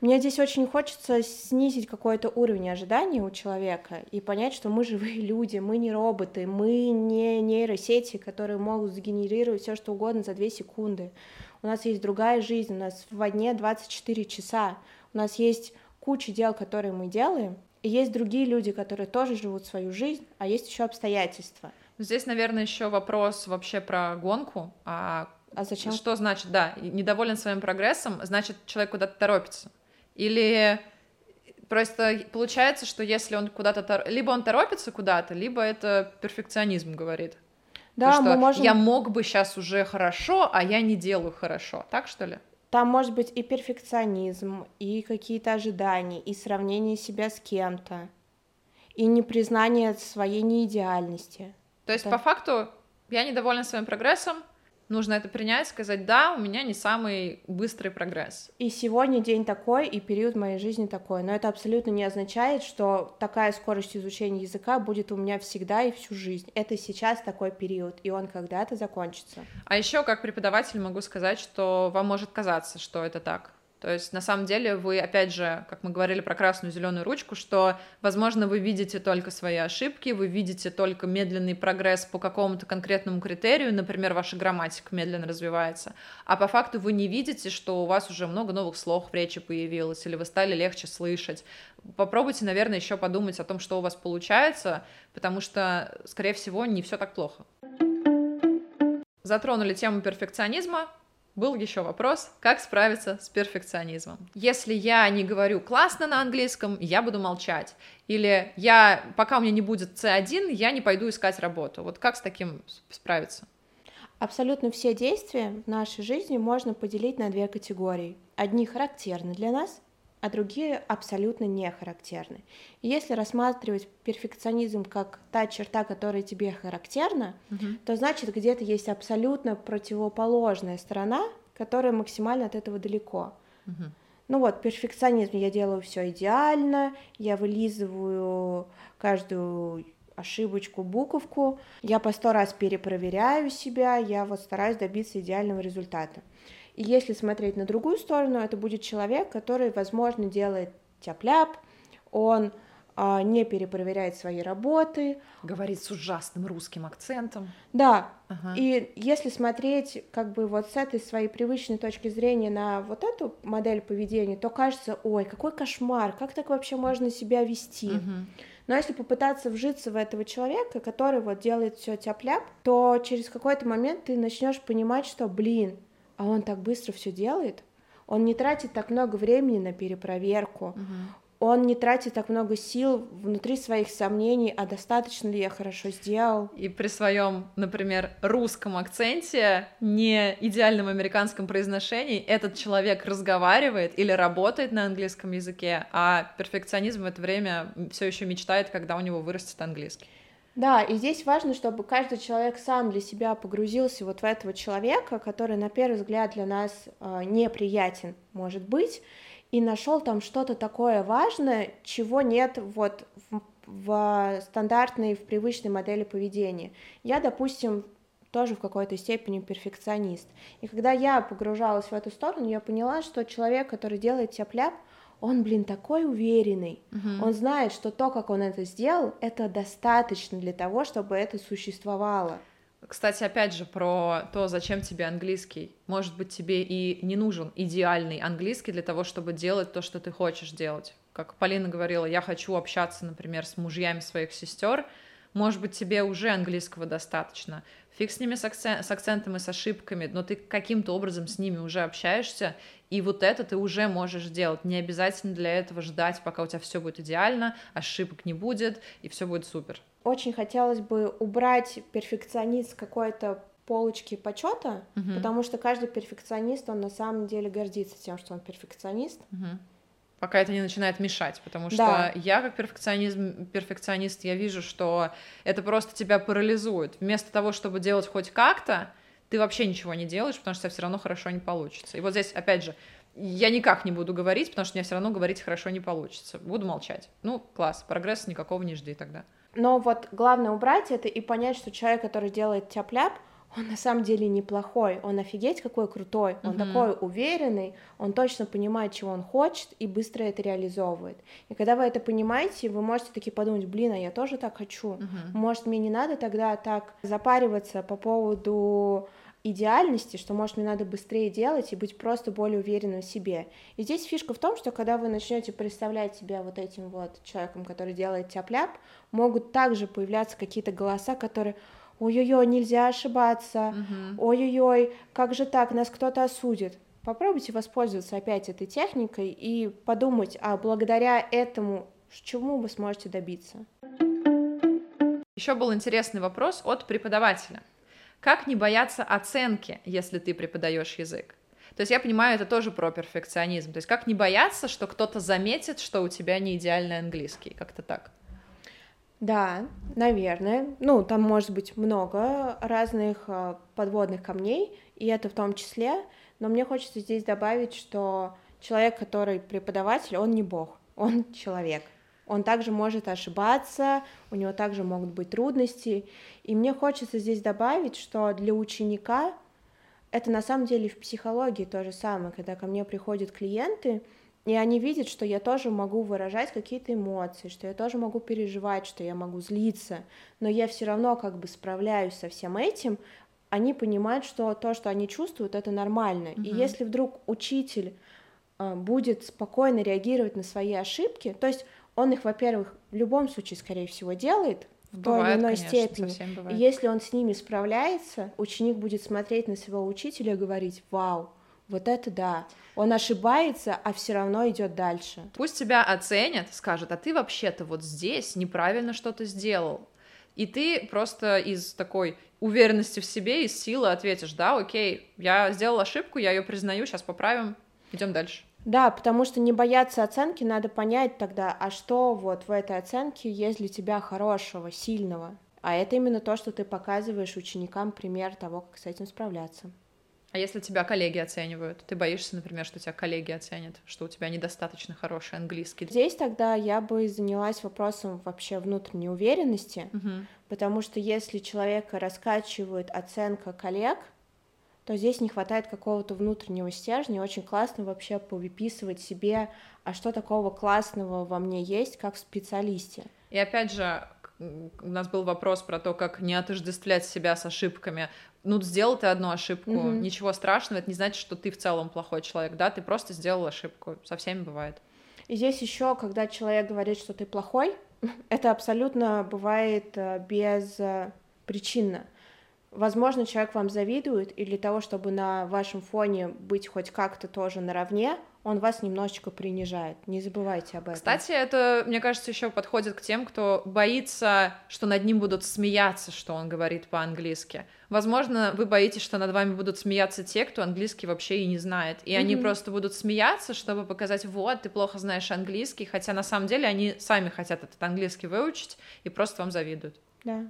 Мне здесь очень хочется снизить какой-то уровень ожиданий у человека и понять, что мы живые [LAUGHS] люди, мы не роботы, мы не нейросети, которые могут сгенерировать все что угодно за две секунды. У нас есть другая жизнь, у нас в дне 24 часа, у нас есть куча дел, которые мы делаем, и есть другие люди, которые тоже живут свою жизнь, а есть еще обстоятельства. Здесь, наверное, еще вопрос вообще про гонку. А а зачем? Что значит, да, недоволен своим прогрессом, значит, человек куда-то торопится. Или просто получается, что если он куда-то... Тор... Либо он торопится куда-то, либо это перфекционизм говорит. Да, То, что мы можем... я мог бы сейчас уже хорошо, а я не делаю хорошо. Так что ли? Там может быть и перфекционизм, и какие-то ожидания, и сравнение себя с кем-то, и непризнание своей неидеальности. То есть, да. по факту, я недовольна своим прогрессом, нужно это принять, сказать, да, у меня не самый быстрый прогресс. И сегодня день такой, и период моей жизни такой, но это абсолютно не означает, что такая скорость изучения языка будет у меня всегда и всю жизнь. Это сейчас такой период, и он когда-то закончится. А еще как преподаватель могу сказать, что вам может казаться, что это так. То есть, на самом деле, вы, опять же, как мы говорили про красную зеленую ручку, что, возможно, вы видите только свои ошибки, вы видите только медленный прогресс по какому-то конкретному критерию, например, ваша грамматика медленно развивается, а по факту вы не видите, что у вас уже много новых слов в речи появилось, или вы стали легче слышать. Попробуйте, наверное, еще подумать о том, что у вас получается, потому что, скорее всего, не все так плохо. Затронули тему перфекционизма, был еще вопрос, как справиться с перфекционизмом. Если я не говорю классно на английском, я буду молчать. Или я, пока у меня не будет C1, я не пойду искать работу. Вот как с таким справиться? Абсолютно все действия в нашей жизни можно поделить на две категории. Одни характерны для нас, а другие абсолютно не характерны. И если рассматривать перфекционизм как та черта, которая тебе характерна, угу. то значит где-то есть абсолютно противоположная сторона, которая максимально от этого далеко. Угу. Ну вот, перфекционизм, я делаю все идеально, я вылизываю каждую ошибочку, буковку, я по сто раз перепроверяю себя, я вот стараюсь добиться идеального результата. И если смотреть на другую сторону, это будет человек, который, возможно, делает тяп-ляп, он а, не перепроверяет свои работы. Говорит с ужасным русским акцентом. Да. Ага. И если смотреть как бы вот с этой своей привычной точки зрения на вот эту модель поведения, то кажется, ой, какой кошмар, как так вообще можно себя вести? Угу. Но если попытаться вжиться в этого человека, который вот делает все тяп-ляп, то через какой-то момент ты начнешь понимать, что, блин, а он так быстро все делает, он не тратит так много времени на перепроверку, угу. он не тратит так много сил внутри своих сомнений, а достаточно ли я хорошо сделал. И при своем, например, русском акценте, не идеальном американском произношении, этот человек разговаривает или работает на английском языке, а перфекционизм в это время все еще мечтает, когда у него вырастет английский. Да, и здесь важно, чтобы каждый человек сам для себя погрузился вот в этого человека, который на первый взгляд для нас э, неприятен, может быть, и нашел там что-то такое важное, чего нет вот в, в стандартной, в привычной модели поведения. Я, допустим, тоже в какой-то степени перфекционист. И когда я погружалась в эту сторону, я поняла, что человек, который делает тяп-ляп, он, блин, такой уверенный, uh-huh. он знает, что то, как он это сделал, это достаточно для того, чтобы это существовало. Кстати, опять же, про то, зачем тебе английский. Может быть, тебе и не нужен идеальный английский для того, чтобы делать то, что ты хочешь делать. Как Полина говорила, я хочу общаться, например, с мужьями своих сестер. Может быть, тебе уже английского достаточно. Фиг с ними с, акцент, с акцентом и с ошибками, но ты каким-то образом с ними уже общаешься, и вот это ты уже можешь делать. Не обязательно для этого ждать, пока у тебя все будет идеально, ошибок не будет, и все будет супер. Очень хотелось бы убрать перфекционист с какой-то полочки почета, угу. потому что каждый перфекционист, он на самом деле гордится тем, что он перфекционист. Угу. Пока это не начинает мешать, потому что да. я как перфекционизм, перфекционист, я вижу, что это просто тебя парализует. Вместо того, чтобы делать хоть как-то, ты вообще ничего не делаешь, потому что все равно хорошо не получится. И вот здесь, опять же, я никак не буду говорить, потому что мне все равно говорить хорошо не получится. Буду молчать. Ну, класс, прогресса никакого не жди тогда. Но вот главное убрать это и понять, что человек, который делает тяп-ляп, он на самом деле неплохой, он офигеть какой крутой, он mm-hmm. такой уверенный, он точно понимает, чего он хочет и быстро это реализовывает. И когда вы это понимаете, вы можете таки подумать, блин, а я тоже так хочу, mm-hmm. может мне не надо тогда так запариваться по поводу идеальности, что, может, мне надо быстрее делать и быть просто более уверенным в себе. И здесь фишка в том, что когда вы начнете представлять себя вот этим вот человеком, который делает тяп-ляп, могут также появляться какие-то голоса, которые ой-ой-ой, нельзя ошибаться, угу. ой-ой-ой, как же так, нас кто-то осудит. Попробуйте воспользоваться опять этой техникой и подумать, а благодаря этому, чему вы сможете добиться. Еще был интересный вопрос от преподавателя. Как не бояться оценки, если ты преподаешь язык? То есть я понимаю, это тоже про перфекционизм. То есть как не бояться, что кто-то заметит, что у тебя не идеальный английский, как-то так. Да, наверное. Ну, там может быть много разных э, подводных камней, и это в том числе. Но мне хочется здесь добавить, что человек, который преподаватель, он не бог, он [LAUGHS] человек. Он также может ошибаться, у него также могут быть трудности. И мне хочется здесь добавить, что для ученика это на самом деле в психологии то же самое, когда ко мне приходят клиенты, и они видят, что я тоже могу выражать какие-то эмоции, что я тоже могу переживать, что я могу злиться, но я все равно как бы справляюсь со всем этим, они понимают, что то, что они чувствуют, это нормально. Uh-huh. И если вдруг учитель э, будет спокойно реагировать на свои ошибки, то есть он их, во-первых, в любом случае, скорее всего, делает в бывает, той или иной конечно, степени. И если он с ними справляется, ученик будет смотреть на своего учителя и говорить: Вау, вот это да. Он ошибается, а все равно идет дальше. Пусть тебя оценят, скажут, а ты вообще-то вот здесь неправильно что-то сделал. И ты просто из такой уверенности в себе, из силы ответишь, да, окей, я сделал ошибку, я ее признаю, сейчас поправим, идем дальше. Да, потому что не бояться оценки, надо понять тогда, а что вот в этой оценке есть для тебя хорошего, сильного. А это именно то, что ты показываешь ученикам пример того, как с этим справляться. А если тебя коллеги оценивают? Ты боишься, например, что тебя коллеги оценят, что у тебя недостаточно хороший английский? Здесь тогда я бы занялась вопросом вообще внутренней уверенности, угу. потому что если человека раскачивает оценка коллег, то здесь не хватает какого-то внутреннего стержня. Очень классно вообще повыписывать себе, а что такого классного во мне есть, как в специалисте. И опять же, у нас был вопрос про то, как не отождествлять себя с ошибками ну, сделал ты одну ошибку, угу. ничего страшного, это не значит, что ты в целом плохой человек, да, ты просто сделал ошибку, со всеми бывает. И здесь еще, когда человек говорит, что ты плохой, [LAUGHS] это абсолютно бывает э, без э, причинно. Возможно, человек вам завидует, и для того, чтобы на вашем фоне быть хоть как-то тоже наравне, он вас немножечко принижает. Не забывайте об этом. Кстати, это, мне кажется, еще подходит к тем, кто боится, что над ним будут смеяться, что он говорит по-английски. Возможно, вы боитесь, что над вами будут смеяться те, кто английский вообще и не знает. И mm-hmm. они просто будут смеяться, чтобы показать, вот, ты плохо знаешь английский, хотя на самом деле они сами хотят этот английский выучить и просто вам завидуют. да.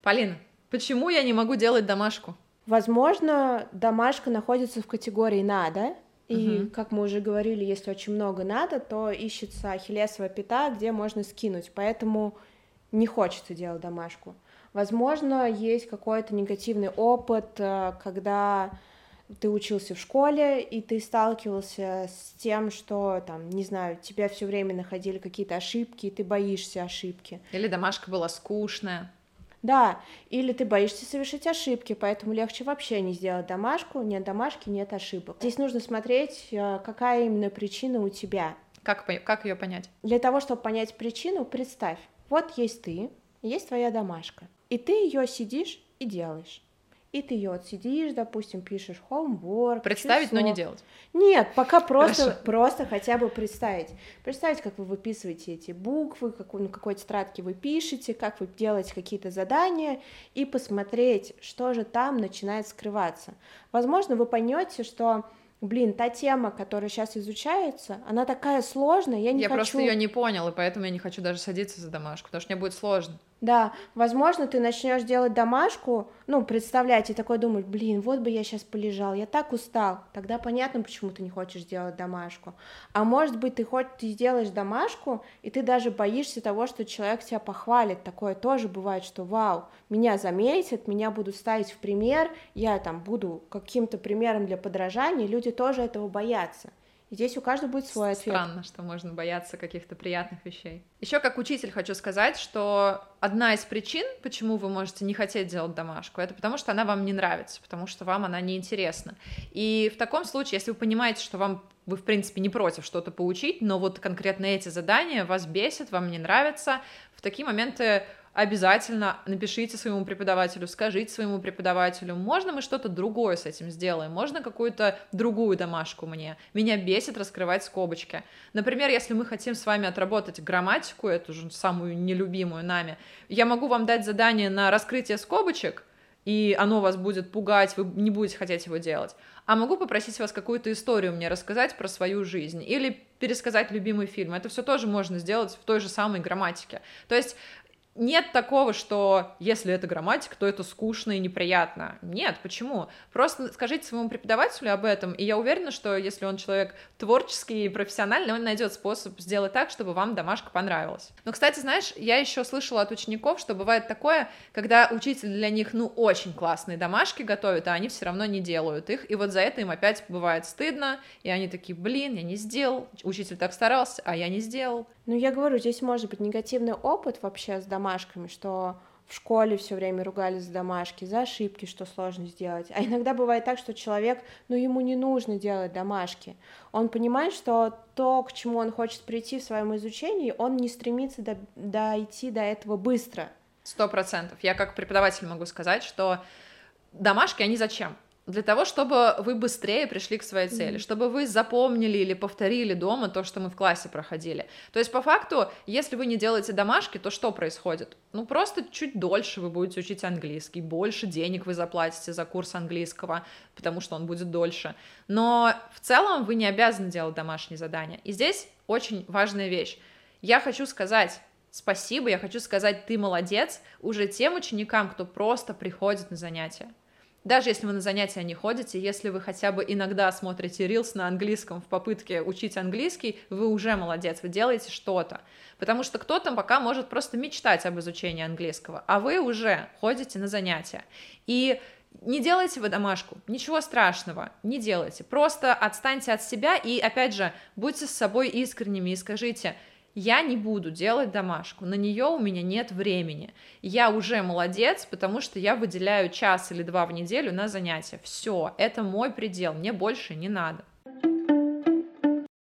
Полина, почему я не могу делать домашку? Возможно, домашка находится в категории «надо», и, угу. как мы уже говорили, если очень много надо, то ищется ахиллесова пята, где можно скинуть, поэтому не хочется делать домашку. Возможно, есть какой-то негативный опыт, э, когда ты учился в школе, и ты сталкивался с тем, что, там, не знаю, тебя все время находили какие-то ошибки, и ты боишься ошибки. Или домашка была скучная. Да, или ты боишься совершить ошибки, поэтому легче вообще не сделать домашку, нет домашки, нет ошибок. Здесь нужно смотреть, э, какая именно причина у тебя. Как, как ее понять? Для того, чтобы понять причину, представь, вот есть ты, есть твоя домашка, и ты ее сидишь и делаешь и ты ее отсидишь, допустим, пишешь homework. Представить, часов. но не делать. Нет, пока просто, просто хотя бы представить. Представить, как вы выписываете эти буквы, как, на какой тетрадке вы пишете, как вы делаете какие-то задания, и посмотреть, что же там начинает скрываться. Возможно, вы поймете, что блин, та тема, которая сейчас изучается, она такая сложная, я не я хочу... Я просто ее не понял, и поэтому я не хочу даже садиться за домашку, потому что мне будет сложно. Да, возможно, ты начнешь делать домашку, ну, представлять и такой думать, блин, вот бы я сейчас полежал, я так устал. Тогда понятно, почему ты не хочешь делать домашку. А может быть, ты хоть ты сделаешь домашку, и ты даже боишься того, что человек тебя похвалит. Такое тоже бывает, что вау, меня заметят, меня будут ставить в пример, я там буду каким-то примером для подражания, люди тоже этого боятся. Здесь у каждого будет свой ответ. Странно, что можно бояться каких-то приятных вещей. Еще как учитель хочу сказать, что одна из причин, почему вы можете не хотеть делать домашку, это потому что она вам не нравится, потому что вам она неинтересна. И в таком случае, если вы понимаете, что вам вы, в принципе, не против что-то поучить, но вот конкретно эти задания вас бесят, вам не нравятся, в такие моменты обязательно напишите своему преподавателю, скажите своему преподавателю, можно мы что-то другое с этим сделаем, можно какую-то другую домашку мне. Меня бесит раскрывать скобочки. Например, если мы хотим с вами отработать грамматику, эту же самую нелюбимую нами, я могу вам дать задание на раскрытие скобочек, и оно вас будет пугать, вы не будете хотеть его делать. А могу попросить вас какую-то историю мне рассказать про свою жизнь или пересказать любимый фильм. Это все тоже можно сделать в той же самой грамматике. То есть нет такого, что если это грамматика, то это скучно и неприятно. Нет, почему? Просто скажите своему преподавателю об этом, и я уверена, что если он человек творческий и профессиональный, он найдет способ сделать так, чтобы вам домашка понравилась. Но, кстати, знаешь, я еще слышала от учеников, что бывает такое, когда учитель для них, ну, очень классные домашки готовит, а они все равно не делают их, и вот за это им опять бывает стыдно, и они такие, блин, я не сделал, учитель так старался, а я не сделал. Ну, я говорю, здесь может быть негативный опыт вообще с домашками, что в школе все время ругались за домашки, за ошибки, что сложно сделать. А иногда бывает так, что человек, ну, ему не нужно делать домашки. Он понимает, что то, к чему он хочет прийти в своем изучении, он не стремится до, дойти до этого быстро. Сто процентов. Я как преподаватель могу сказать, что домашки, они зачем? Для того, чтобы вы быстрее пришли к своей цели, mm-hmm. чтобы вы запомнили или повторили дома то, что мы в классе проходили. То есть, по факту, если вы не делаете домашки, то что происходит? Ну, просто чуть дольше вы будете учить английский, больше денег вы заплатите за курс английского, потому что он будет дольше. Но в целом вы не обязаны делать домашние задания. И здесь очень важная вещь. Я хочу сказать, спасибо, я хочу сказать, ты молодец уже тем ученикам, кто просто приходит на занятия. Даже если вы на занятия не ходите, если вы хотя бы иногда смотрите рилс на английском в попытке учить английский, вы уже молодец, вы делаете что-то. Потому что кто-то пока может просто мечтать об изучении английского, а вы уже ходите на занятия. И не делайте вы домашку, ничего страшного, не делайте. Просто отстаньте от себя и, опять же, будьте с собой искренними и скажите, я не буду делать домашку, на нее у меня нет времени. Я уже молодец, потому что я выделяю час или два в неделю на занятия. Все, это мой предел, мне больше не надо.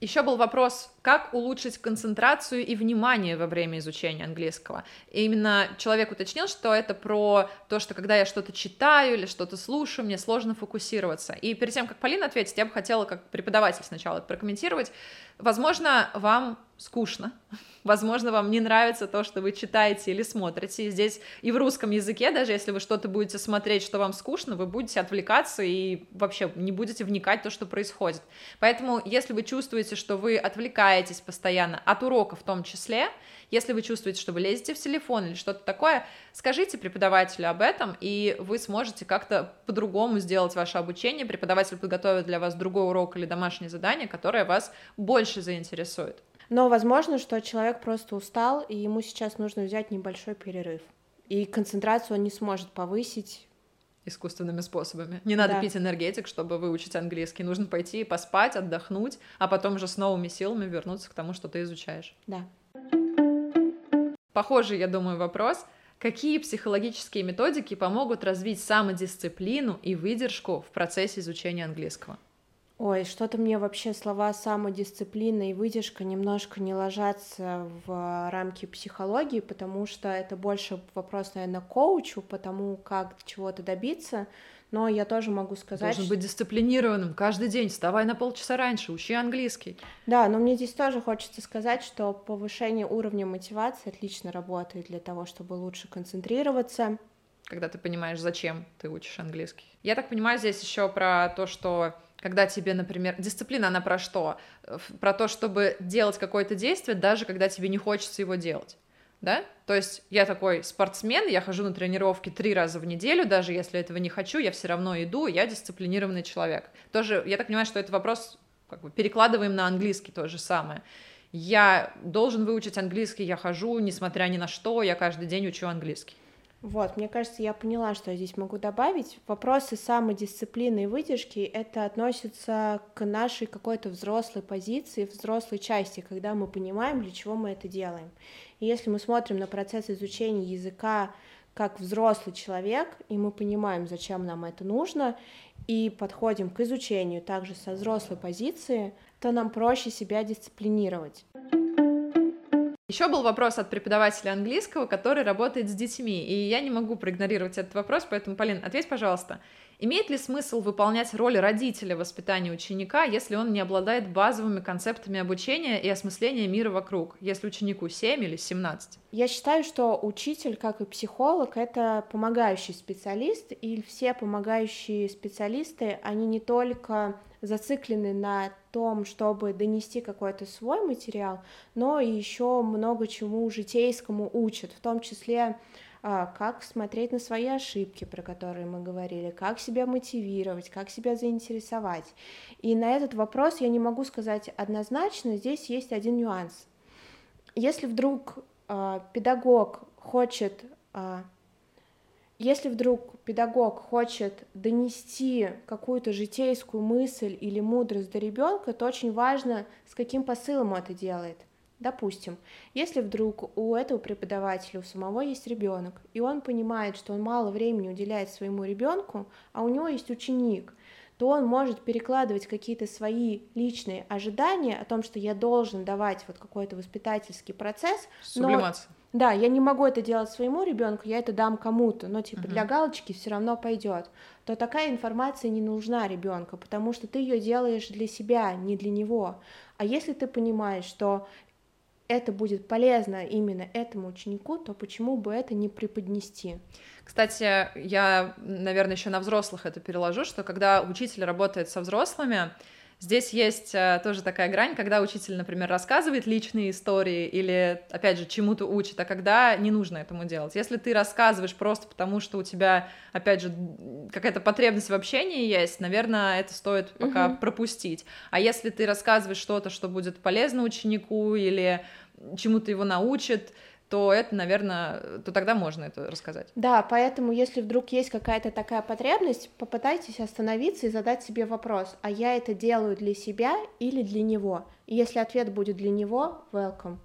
Еще был вопрос, как улучшить концентрацию и внимание во время изучения английского. И именно человек уточнил, что это про то, что когда я что-то читаю или что-то слушаю, мне сложно фокусироваться. И перед тем, как Полина ответит, я бы хотела как преподаватель сначала прокомментировать. Возможно, вам скучно, [LAUGHS] возможно, вам не нравится то, что вы читаете или смотрите. И здесь и в русском языке, даже если вы что-то будете смотреть, что вам скучно, вы будете отвлекаться и вообще не будете вникать в то, что происходит. Поэтому, если вы чувствуете, что вы отвлекаетесь постоянно от урока в том числе, если вы чувствуете, что вы лезете в телефон или что-то такое, скажите преподавателю об этом, и вы сможете как-то по-другому сделать ваше обучение. Преподаватель подготовит для вас другой урок или домашнее задание, которое вас больше заинтересует. Но возможно, что человек просто устал, и ему сейчас нужно взять небольшой перерыв. И концентрацию он не сможет повысить искусственными способами. Не надо Да. пить энергетик, чтобы выучить английский. Нужно пойти поспать, отдохнуть, а потом уже с новыми силами вернуться к тому, что ты изучаешь. Да. Похожий, я думаю, вопрос. Какие психологические методики помогут развить самодисциплину и выдержку в процессе изучения английского? Ой, что-то мне вообще слова самодисциплина и выдержка немножко не ложатся в рамки психологии, потому что это больше вопрос, наверное, коучу, потому как чего-то добиться. Но я тоже могу сказать, Должен быть дисциплинированным каждый день. Вставай на полчаса раньше, учи английский. Да, но мне здесь тоже хочется сказать, что повышение уровня мотивации отлично работает для того, чтобы лучше концентрироваться. когда ты понимаешь, зачем ты учишь английский. Я так понимаю, здесь еще про то, что когда тебе, например, дисциплина, она про что? Э, Про то, чтобы делать какое-то действие, даже когда тебе не хочется его делать. Да? То есть я такой спортсмен, я хожу на тренировки три раза в неделю, даже если этого не хочу, я все равно иду, я дисциплинированный человек. Тоже, я так понимаю, что это вопрос, как бы перекладываем на английский то же самое. Я должен выучить английский, я хожу, несмотря ни на что, я каждый день учу английский. Вот, мне кажется, я поняла, что я здесь могу добавить. Вопросы самодисциплины и выдержки — это относится к нашей какой-то взрослой позиции, взрослой части, когда мы понимаем, для чего мы это делаем. И если мы смотрим на процесс изучения языка как взрослый человек, и мы понимаем, зачем нам это нужно, и подходим к изучению также со взрослой позиции, то нам проще себя дисциплинировать. Еще был вопрос от преподавателя английского, который работает с детьми, и я не могу проигнорировать этот вопрос, поэтому, Полин, ответь, пожалуйста, имеет ли смысл выполнять роль родителя в воспитании ученика, если он не обладает базовыми концептами обучения и осмысления мира вокруг, если ученику 7 или 17? Я считаю, что учитель, как и психолог, это помогающий специалист, и все помогающие специалисты, они не только зациклены на том, чтобы донести какой-то свой материал, но еще много чему житейскому учат, в том числе а, как смотреть на свои ошибки, про которые мы говорили, как себя мотивировать, как себя заинтересовать. И на этот вопрос я не могу сказать однозначно, здесь есть один нюанс. Если вдруг а, педагог хочет, а, если вдруг педагог хочет донести какую-то житейскую мысль или мудрость до ребенка, то очень важно, с каким посылом он это делает. Допустим, если вдруг у этого преподавателя, у самого есть ребенок, и он понимает, что он мало времени уделяет своему ребенку, а у него есть ученик, то он может перекладывать какие-то свои личные ожидания о том, что я должен давать вот какой-то воспитательский процесс, но Сублимация. Да, я не могу это делать своему ребенку, я это дам кому-то, но типа Мгм. для галочки все равно пойдет, то такая информация не нужна ребенку, потому что ты ее делаешь для себя, не для него. А если ты понимаешь, что это будет полезно именно этому ученику, то почему бы это не преподнести? Кстати, я, наверное, еще на взрослых это переложу, что когда учитель работает со взрослыми, здесь есть э, тоже такая грань, когда учитель, например, рассказывает личные истории или, опять же, чему-то учит, а когда не нужно этому делать. Если ты рассказываешь просто потому, что у тебя, опять же, какая-то потребность в общении есть, наверное, это стоит пока Мгм. пропустить. А если ты рассказываешь что-то, что будет полезно ученику или чему-то его научит, то это, наверное, то тогда можно это рассказать. Да, поэтому если вдруг есть какая-то такая потребность, попытайтесь остановиться и задать себе вопрос, а я это делаю для себя или для него? И если ответ будет для него, welcome.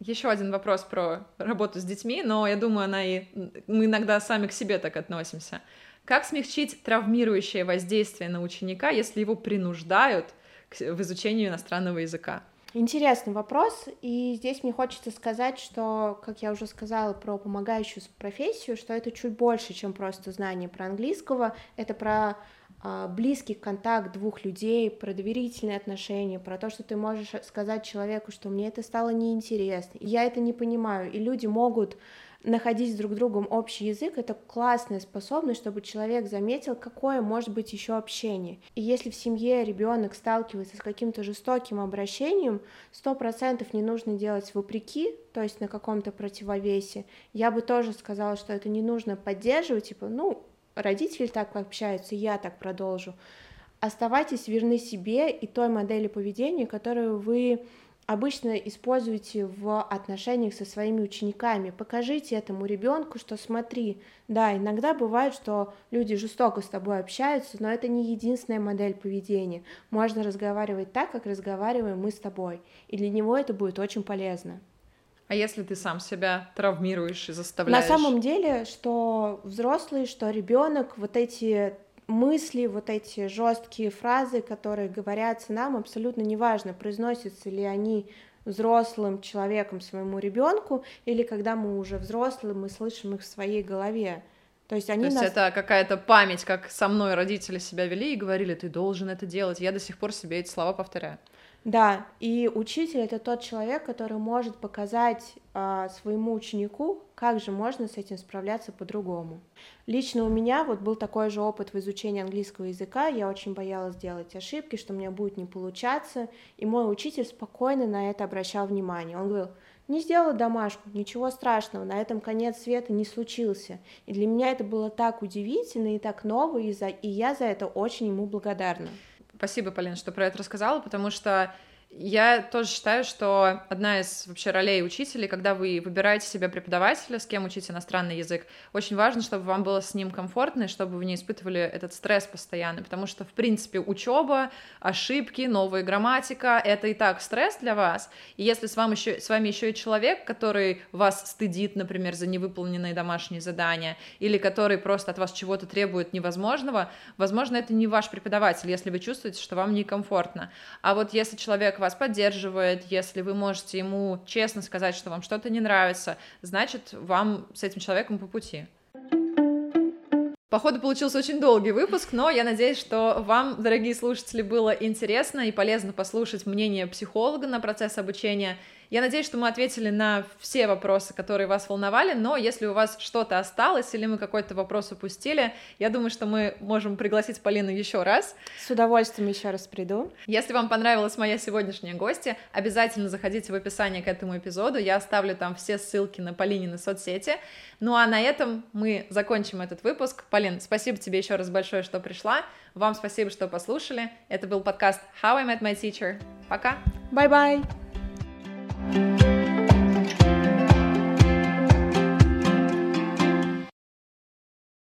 Еще один вопрос про работу с детьми, но я думаю, она и мы иногда сами к себе так относимся. Как смягчить травмирующее воздействие на ученика, если его принуждают к- в изучению иностранного языка? Интересный вопрос, и здесь мне хочется сказать, что, как я уже сказала про помогающую профессию, что это чуть больше, чем просто знание про английского, это про а, близкий контакт двух людей, про доверительные отношения, про то, что ты можешь сказать человеку, что мне это стало неинтересно, я это не понимаю, и люди могут находить с друг другом общий язык, это классная способность, чтобы человек заметил, какое может быть еще общение. И если в семье ребенок сталкивается с каким-то жестоким обращением, сто процентов не нужно делать вопреки, то есть на каком-то противовесе. Я бы тоже сказала, что это не нужно поддерживать, типа, ну, родители так общаются, я так продолжу. Оставайтесь верны себе и той модели поведения, которую вы обычно используете в отношениях со своими учениками. Покажите этому ребенку, что смотри, да, иногда бывает, что люди жестоко с тобой общаются, но это не единственная модель поведения. Можно разговаривать так, как разговариваем мы с тобой, и для него это будет очень полезно. А если ты сам себя травмируешь и заставляешь? На самом деле, что взрослый, что ребенок, вот эти мысли, вот эти жесткие фразы, которые говорятся нам, абсолютно неважно, произносятся ли они взрослым человеком своему ребенку, или когда мы уже взрослые, мы слышим их в своей голове. То есть они То есть нас... это какая-то память, как со мной родители себя вели и говорили, ты должен это делать. Я до сих пор себе эти слова повторяю. Да, и учитель это тот человек, который может показать а, своему ученику, как же можно с этим справляться по-другому. Лично у меня вот был такой же опыт в изучении английского языка, я очень боялась делать ошибки, что мне будет не получаться, и мой учитель спокойно на это обращал внимание. Он говорил, не сделала домашку, ничего страшного, на этом конец света не случился. И для меня это было так удивительно и так ново, и, за... и я за это очень ему благодарна. Спасибо, Полина, что про это рассказала, потому что я тоже считаю, что одна из вообще ролей учителей, когда вы выбираете себе преподавателя, с кем учить иностранный язык, очень важно, чтобы вам было с ним комфортно, и чтобы вы не испытывали этот стресс постоянно, потому что, в принципе, учеба, ошибки, новая грамматика — это и так стресс для вас, и если с, вами еще, с вами еще и человек, который вас стыдит, например, за невыполненные домашние задания, или который просто от вас чего-то требует невозможного, возможно, это не ваш преподаватель, если вы чувствуете, что вам некомфортно. А вот если человек вас поддерживает, если вы можете ему честно сказать, что вам что-то не нравится, значит, вам с этим человеком по пути. Походу, получился очень долгий выпуск, но я надеюсь, что вам, дорогие слушатели, было интересно и полезно послушать мнение психолога на процесс обучения я надеюсь, что мы ответили на все вопросы, которые вас волновали, но если у вас что-то осталось или мы какой-то вопрос упустили, я думаю, что мы можем пригласить Полину еще раз. С удовольствием еще раз приду. Если вам понравилась моя сегодняшняя гостья, обязательно заходите в описание к этому эпизоду, я оставлю там все ссылки на Полинины соцсети. Ну а на этом мы закончим этот выпуск. Полин, спасибо тебе еще раз большое, что пришла. Вам спасибо, что послушали. Это был подкаст How I Met My Teacher. Пока. Bye-bye. Thank you.